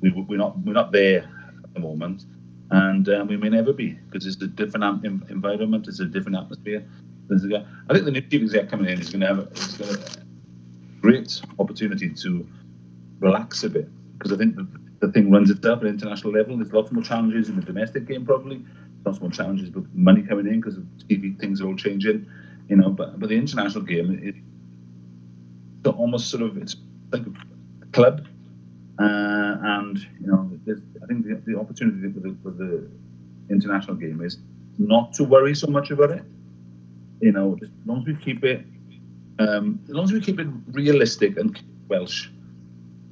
we, we're not we're not there at the moment, and um, we may never be because it's a different environment, it's a different atmosphere. I think the new chief exec coming in is going to have a, going to a great opportunity to relax a bit because I think the, the thing runs itself at an international level. There's lots more challenges in the domestic game, probably. Lots more challenges with money coming in because TV things are all changing, you know. But but the international game, it, almost sort of it's like a club, uh, and you know, I think the, the opportunity with the, the international game is not to worry so much about it. You know, as long as we keep it, um, as long as we keep it realistic and Welsh,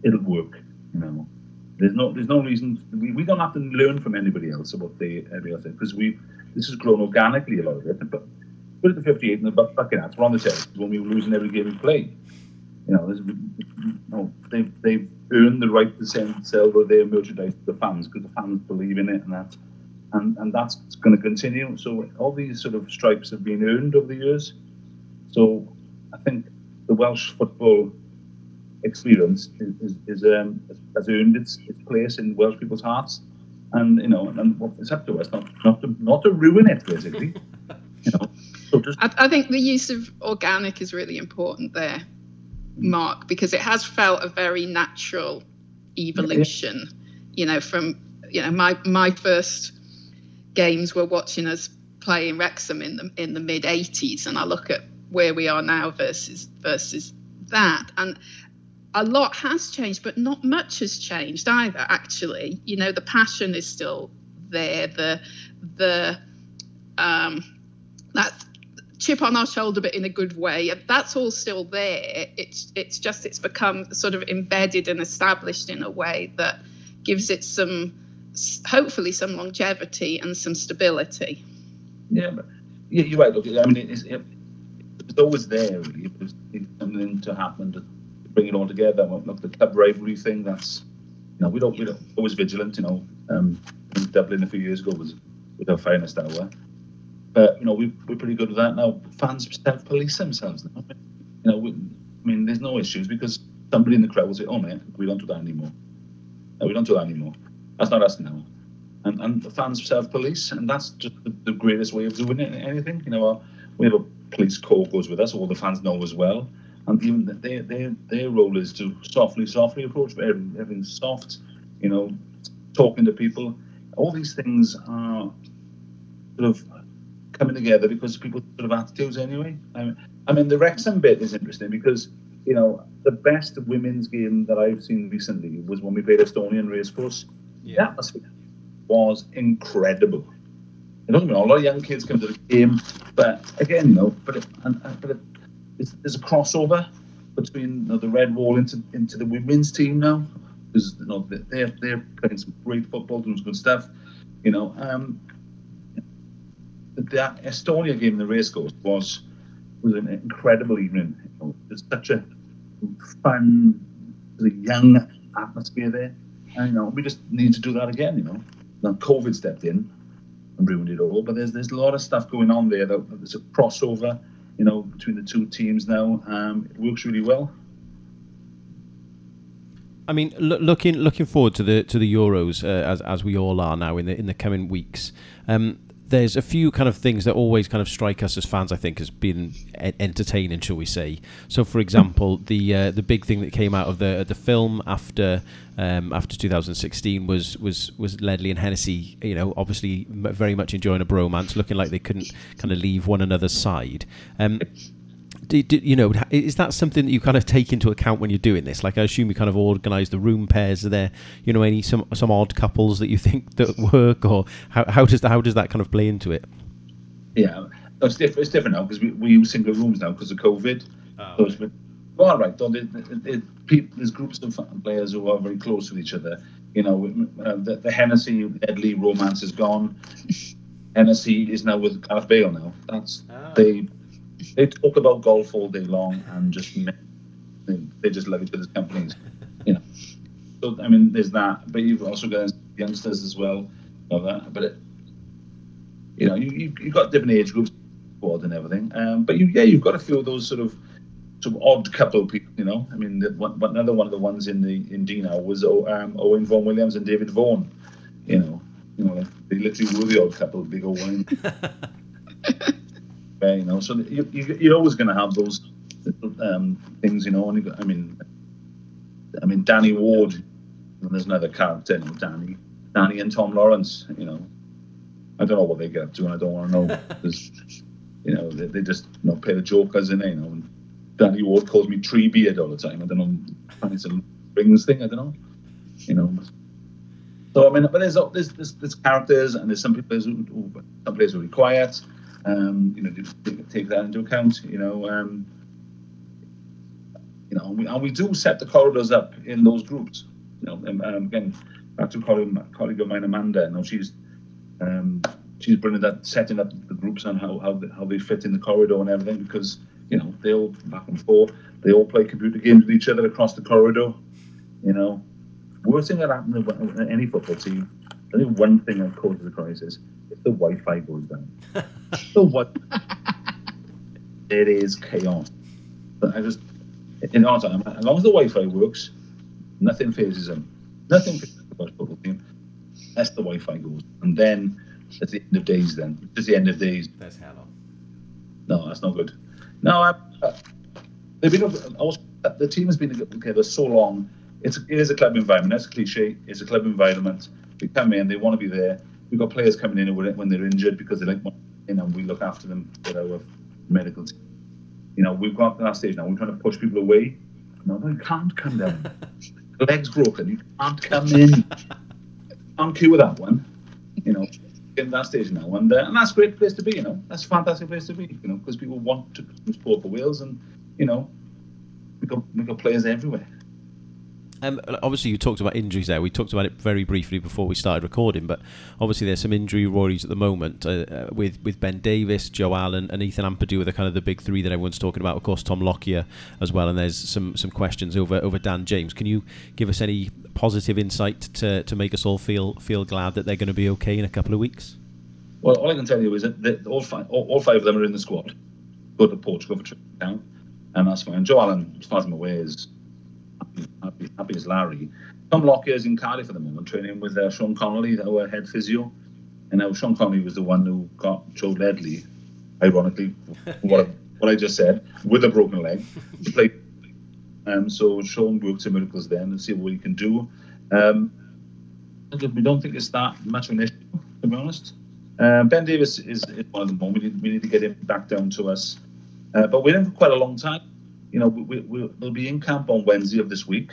it'll work. You know, there's no there's no reason we, we don't have to learn from anybody else about the every other because we this has grown organically a lot of it. But put it to 58 and the fucking hats we're on the test when we were losing every game we played. You know, you know they've they've earned the right to send sell their merchandise to the fans because the fans believe in it and that and and that's going to continue. So all these sort of stripes have been earned over the years. So I think the Welsh football experience is, is, is um, has earned its, its place in Welsh people's hearts, and you know, and it's up to us not not to not to ruin it, basically. you know, so just I, I think the use of organic is really important there, Mark, because it has felt a very natural evolution. Yeah. You know, from you know my my first games were watching us play in Wrexham in the in the mid '80s, and I look at where we are now versus versus that, and a lot has changed, but not much has changed either. Actually, you know, the passion is still there. The the um, that chip on our shoulder, but in a good way. That's all still there. It's it's just it's become sort of embedded and established in a way that gives it some, hopefully, some longevity and some stability. Yeah, but yeah, you're right. Look, I mean, it's, it's always there. Really. It's something to happen to bring it all together. Look, the club rivalry thing. That's you know we don't we don't always vigilant. You know, um, Dublin a few years ago was was our finest hour. But you know we we're pretty good with that now. Fans self police themselves now. You know, we, I mean, there's no issues because somebody in the crowd will say, "Oh man, we don't do that anymore. No, we don't do that anymore. That's not us now." And and the fans self police, and that's just the, the, greatest way of doing. Anything, you know, we have a police corps goes with us. All the fans know as well and even their their their role is to softly, softly approach everything, everything's soft, you know, talking to people. All these things are sort of coming together because people sort of attitudes anyway. I mean, I mean the Wrexham bit is interesting because you know, the best women's game that I've seen recently was when we played Estonian Racecourse. Yeah. The atmosphere was incredible. You know, a lot of young kids come to the game, but again, you know, but it, and, but it, there's a crossover between you know, the red wall into into the women's team now because you know they're they're playing some great football, doing some good stuff. You know, um, the, the Estonia game the racecourse was was an incredible evening. You know, it's such a fun, young atmosphere there. And, you know, we just need to do that again. You know, now COVID stepped in and ruined it all, but there's there's a lot of stuff going on there. That, there's a crossover, you know, between the two teams now. Um, it works really well. I mean, looking looking forward to the to the Euros uh, as as we all are now in the in the coming weeks. Um, there's a few kind of things that always kind of strike us as fans. I think as being entertaining, shall we say? So, for example, the uh, the big thing that came out of the the film after um, after 2016 was was was Ledley and Hennessey. You know, obviously very much enjoying a bromance, looking like they couldn't kind of leave one another's side. Um, do, do, you know, is that something that you kind of take into account when you're doing this? Like, I assume you kind of organise the room pairs. Are there, you know, any some some odd couples that you think that work, or how, how does that, how does that kind of play into it? Yeah, it's different. It's different now because we, we use single rooms now because of COVID. Oh. So well, all right, though, people, there's groups of players who are very close with each other. You know, uh, the, the Hennessey Ledley romance is gone. Hennessey is now with Gareth Bale now. That's oh. they they talk about golf all day long and just they, just love each other's companies, you know. So I mean, there's that, but you've also got youngsters as well of that. But it, you know, you you have got different age groups, board and everything. Um, but you yeah, you've got a few of those sort of sort of odd couple people. You know, I mean, the, one, another one of the ones in the in Dinard was um, Owain Fôn Williams and David Vaughan. You know, you know, they literally were the odd couple, big Owen. you know. So you, you, are always going to have those um, things, you know. And you, I mean, I mean, Danny Ward, and there's another character, you know, Danny, Danny and Tom Lawrence, you know. I don't know what they get up to, and I don't want to know. you know, they, they just you know play the jokers in it, you know. And Danny Ward calls me tree beard all the time. I don't know, and it's a rings thing. I don't know, you know. So I mean, but there's there's there's, there's characters, and there's some people who, who some players who are quiet um, you know, take that into account. You know, um, you know, and we, and we do set the corridors up in those groups. You know, and, um, again, back to colleague, colleague of mine, Amanda. You know, she's um, she's brilliant at setting up the groups and how how they, how they fit in the corridor and everything because you know they all back and forth. They all play computer games with each other across the corridor. You know, worst thing that happens in any football team. I think one thing that causes a crisis if the Wi-Fi goes down. so what? it is chaos. But I just, in time, as long as the Wi-Fi works, nothing phases them. Nothing phases the football team. Unless the Wi-Fi goes, and then at the end of days. Then it's the end of days. That's hell No, that's not good. No, I, uh, they've been. Also, the team has been together so long. It's it is a club environment. That's a cliche. It's a club environment. They come in, they want to be there we've got players coming in when they're injured because they like in and we look after them with our medical team. You know, we've got that stage now. We're trying to push people away. No, no, you can't come down. Leg's broken. You can't come in. I'm cool with that one. You know, in that stage now, and uh, and that's a great place to be. You know, that's a fantastic place to be. You know, because people want to support for Wales, and you know, we got we got players everywhere. Um, obviously, you talked about injuries there. We talked about it very briefly before we started recording, but obviously there's some injury worries at the moment uh, uh, with with Ben Davies, Joe Allen, and Ethan Ampadu are the kind of the big three that everyone's talking about. Of course, Tom Lockyer as well, and there's some some questions over over Dan James. Can you give us any positive insight to, to make us all feel feel glad that they're going to be okay in a couple of weeks? Well, all I can tell you is that all five all, all five of them are in the squad. Go to Portugal for now, and that's fine. Joe Allen, as far as I'm aware, is happy, happy as Larry. Tom Lockyer is in Cardiff at the moment, training with uh, Sean Connolly, our head physio. And now Sean Connolly was the one who got Joe Ledley, ironically, what, I, what I just said, with a broken leg to play. Um, so Sean worked some miracles then and see what he can do. Um, we don't think it's that much of an issue, to be honest. Uh, ben Davies is, is, one of the moment. We need, we need to get him back down to us. Uh, but we're in for quite a long time. You know, we, we, we'll be in camp on Wednesday of this week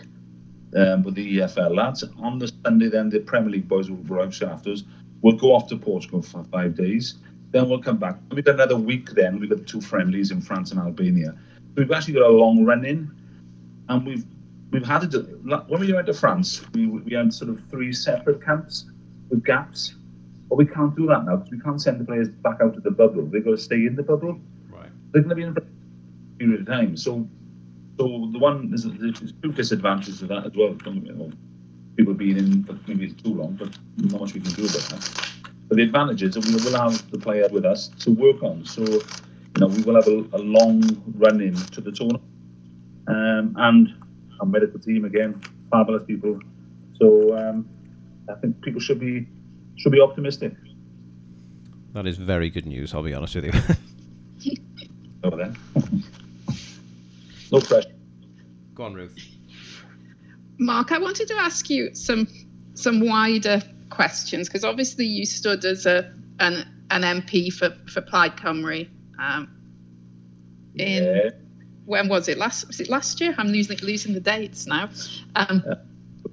um, with the EFL lads. On the Sunday, then the Premier League boys will arrive after us. We'll go off to Portugal for five days. Then we'll come back. We've got another week. Then we've got two friendlies in France and Albania. We've actually got a long run in, and we've we've had it when we went to France. We we had sort of three separate camps with gaps. But we can't do that now because we can't send the players back out of the bubble. They've got to stay in the bubble. Right. They're going to be in period of time. So, so the one there's, there's two disadvantages of that as well. People being in for maybe too long, but not much we can do about that. But the advantage is that we will have the player with us to work on. So, you know, we will have a, a long run in to the tournament. Um, and our medical team again, fabulous people. So um, I think people should be should be optimistic. That is very good news. I'll be honest with you. Over then. no pressure. Go on, Ruth. Mark, I wanted to ask you some some wider questions because obviously you stood as a an an MP for for Plaid Cymru. Um, in yeah. when was it last? Was it last year? I'm losing losing the dates now. Um, yeah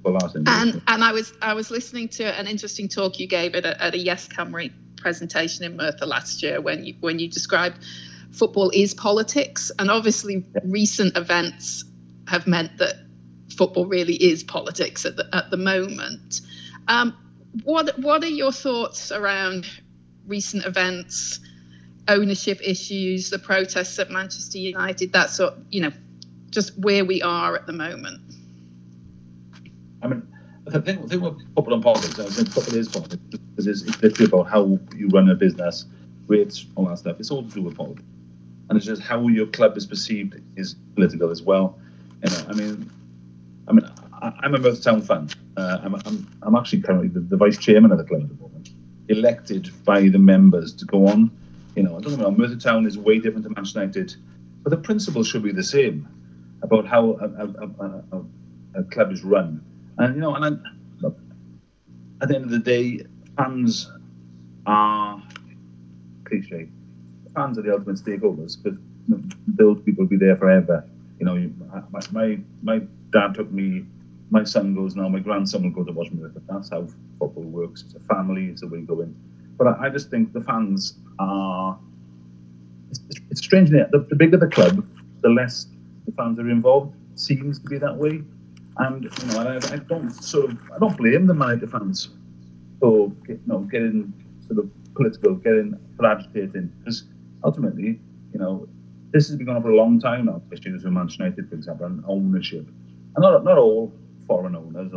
and and I was I was listening to an interesting talk you gave at a, at a Yes Cymru presentation in Merthyr last year when you when you described football is politics, and obviously recent events have meant that football really is politics at the at the moment. Um, what what are your thoughts around recent events, ownership issues, the protests at Manchester United, that sort, you know, just where we are at the moment? I mean, I think, we're football and politics. I think football is politics because it's, it's literally about how you run a business, rates, all that stuff. It's all to do with politics, and it's just how your club is perceived is political as well. You know, I mean, I mean, I, am a Merthyr Town fan. Uh, I'm, I'm, I'm actually currently the, the, vice chairman of the club at the moment, elected by the members to go on. You know, I don't know. Merthyr Town is way different to Manchester United, but the principles should be the same about how a, a, a, a club is run and you know, and I, look, at the end of the day, fans are cliche. Fans are the ultimate stakeholders but those people will be there forever. You know, my, my my dad took me. My son goes now. My grandson will go to watch me. That's how football works. It's a family. It's a way going. But I, I just think the fans are. It's, it's strange. The, the bigger the club, the less the fans are involved. It seems to be that way. And you know, I, I don't sort of I don't blame the United fans for you know getting sort of political, getting for agitating, because ultimately, you know, this has been going on for a long time now. Issues with Manchester United, for example, and ownership, and not not all foreign owners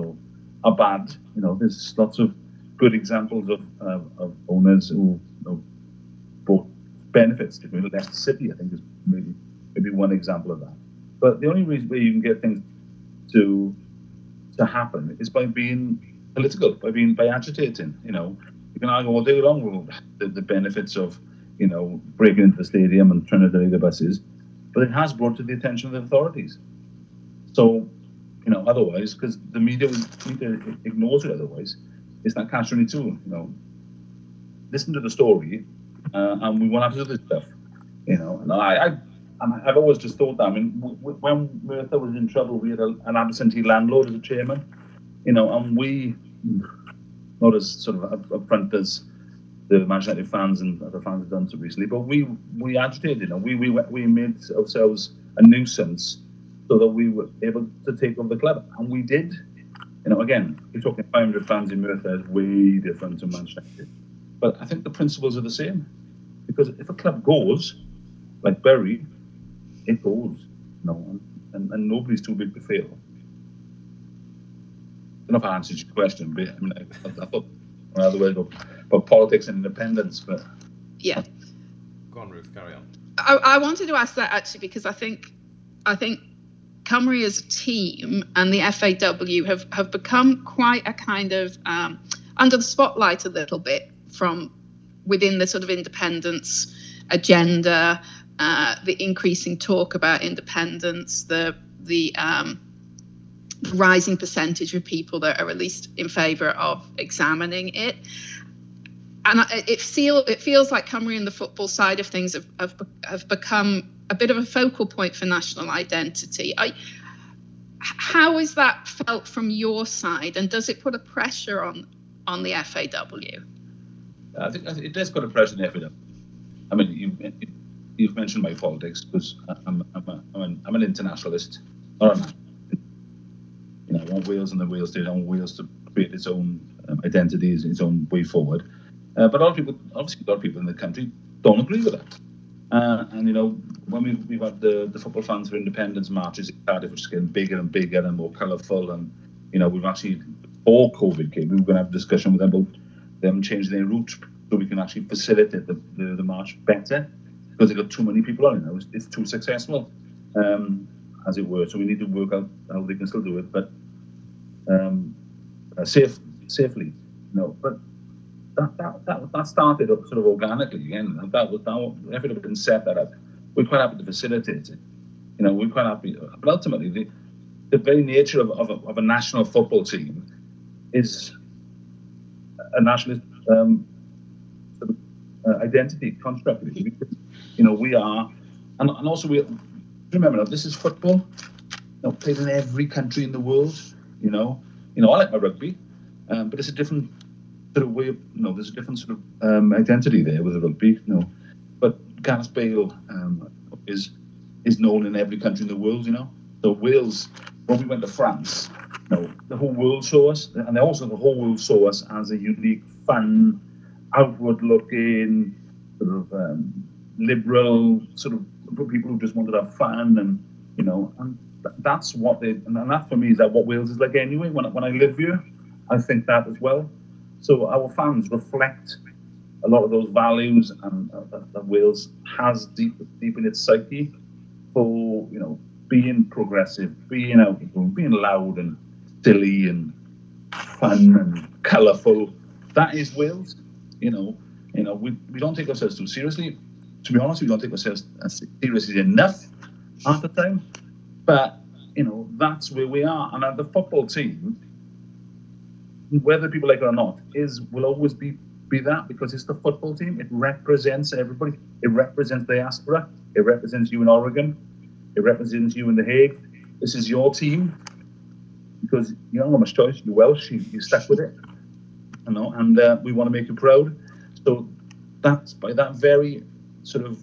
are bad. You know, there's lots of good examples of uh, of owners who you know, brought benefits to Leicester City. I think is maybe maybe one example of that. But the only reason where you can get things to to happen is by being political, by being by agitating. You know, you can argue all day long with the, the benefits of you know breaking into the stadium and trying to delay the buses, but it has brought to the attention of the authorities. So, you know, otherwise, because the media, media ignores it otherwise, it's not catch 22. You know, listen to the story, uh, and we won't have to do this stuff. You know, and I, I I've always just thought that. I mean, when Merthyr was in trouble, we had a, an absentee landlord as a chairman, you know, and we, not as sort of upfront as the Manchester United fans and other fans have done so recently, but we we agitated, know, we we we made ourselves a nuisance so that we were able to take over the club, and we did. You know, again, you're talking 500 fans in Merthyr is way different to Manchester but I think the principles are the same because if a club goes like Bury, it goes, know, and, and nobody's too big to fail. I don't know if I answered your question, but I mean, I, I thought another way about, about politics and independence, but yeah. Go on, Ruth. Carry on. I, I wanted to ask that actually because I think I think Cymru as a team and the FAW have have become quite a kind of um, under the spotlight a little bit from within the sort of independence agenda uh, the increasing talk about independence, the the um, rising percentage of people that are at least in favour of examining it. And it feel it feels like Cymru and the football side of things have, have, have become a bit of a focal point for national identity. I, how is that felt from your side, and does it put a pressure on on the FAW? I think it does put a pressure on the FAW. I mean, you, you've mentioned my politics because I'm, I'm, a, I'm, an, I'm an internationalist. A, you know, I want Wales and the Wales state. I want Wales to create its own um, identity, its own way forward. Uh, but a lot of people, obviously, a lot of people in the country don't agree with that. Uh, and you know, when we've, we've had the, the football fans for independence marches in Cardiff, which is getting bigger and bigger and more colourful, and you know, we've actually before COVID came, we were going to have a discussion with them about them changing their route so we can actually facilitate the, the, the march better because they've got too many people on it now. It's, it's too successful, um, as it were. So we need to work out how they can still do it, but um, uh, safe, safely. You know, but that, that, that, started up sort of organically again. That was that if had been set that up, we're quite happy to facilitate it. You know, we're quite happy. But ultimately, the, the very nature of, of, a, of a national football team is a nationalist um, sort of, uh, identity construct. You know, we are, and, and also we remember now, this is football. You know, played in every country in the world. You know, you know, I like my rugby, um, but it's a different sort of way of, you know, there's a different sort of um, identity there with the rugby, you know. But Gareth Bale um, is is known in every country in the world, you know. So Wales, when we went to France, you know, the whole world saw us, and they also the whole world saw us as a unique, fun, outward-looking, sort of um, liberal, sort of people who just wanted to have fun, and you know, and that's what they, and that for me is that what Wales is like anyway. When when I live here, I think that as well. So our fans reflect a lot of those values and uh, that Wales has deep deep in its psyche for you know being progressive, being out, being loud and silly and fun and colourful. That is Wales. You know, you know, we, we don't take ourselves too seriously. To be honest, we don't take ourselves seriously enough half the time. But you know, that's where we are. And the football team whether people like it or not, is will always be be that because it's the football team. It represents everybody. It represents diaspora. It represents you in Oregon. It represents you in The Hague. This is your team because you don't have much choice. You're Welsh. You, you stuck with it. You know, and uh, we want to make you proud. So that's by that very sort of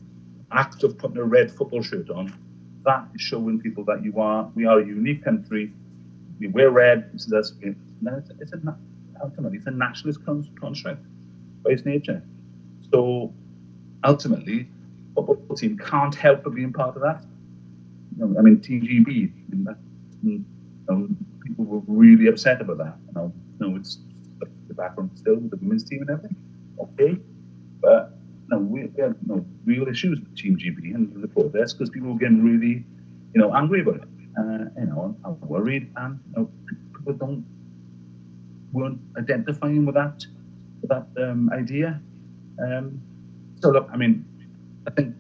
act of putting a red football shirt on, that is showing people that you are. We are a unique country. We wear red. So that's it's, a ultimately it's a nationalist construct by its nature. So ultimately, football team can't help but being part of that. You know, I mean, TGB, you know, people were really upset about that. You know, you know it's the background still with the women's team and everything. Okay, but no, we, we no real issues with Team GB and the protest because people were getting really, you know, angry about it. Uh, you know, I'm worried, and you know, people don't weren't identifying with that that um, idea. Um, so look, I mean, I think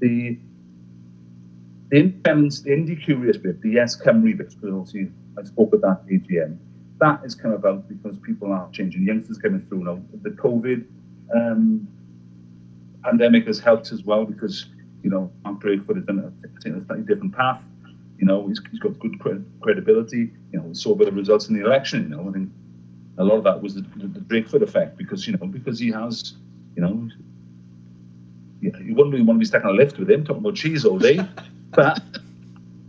the the independence, the indie curious bit, the yes Cymru bit, because obviously I spoke at that AGM, that has come about because people are changing. Youngsters coming through now. The COVID um, pandemic has helped as well because you know Mark Drakeford has done a, a slightly different path. You know, he's, he's got good credibility. You know, we saw the results in the election. You know, I think a lot of that was the, the, the Drakeford effect because you know because he has you know you wouldn't really want to be stuck on a lift with him talking about cheese all day, but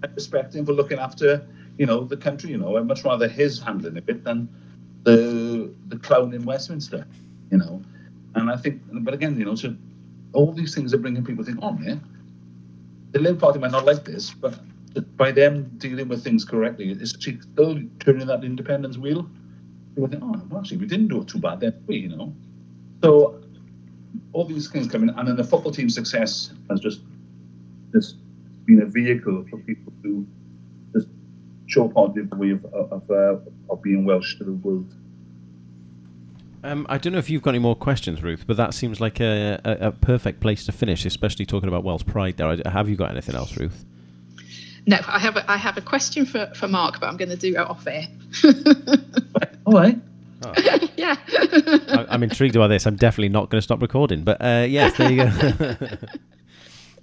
I respect him for looking after you know the country. You know, I'd much rather his handling of it than the the clown in Westminster. You know, and I think, but again, you know, so all these things are bringing people to think, oh man, the Labour Party might not like this, but by them dealing with things correctly, it's still turning that independence wheel people think, oh, well, actually, we didn't do it too bad then, we, you know. So all these things come in, and then the football team's success has just just been a vehicle for people to just show a positive way of of, uh, of being Welsh to the world. Um, I don't know if you've got any more questions, Ruth, but that seems like a, a, a perfect place to finish, especially talking about Welsh pride. There, have you got anything else, Ruth? No, I have a, I have a question for, for Mark, but I'm going to do it off air. All right. Oh. yeah. I, am intrigued by this. I'm definitely not going to stop recording. But uh, yes, there you go.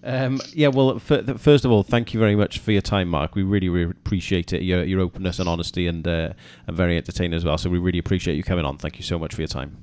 Um, yeah, well, f- first of all, thank you very much for your time, Mark. We really, really appreciate it. Your your openness and honesty, and uh, and very entertaining as well. So we really appreciate you coming on. Thank you so much for your time.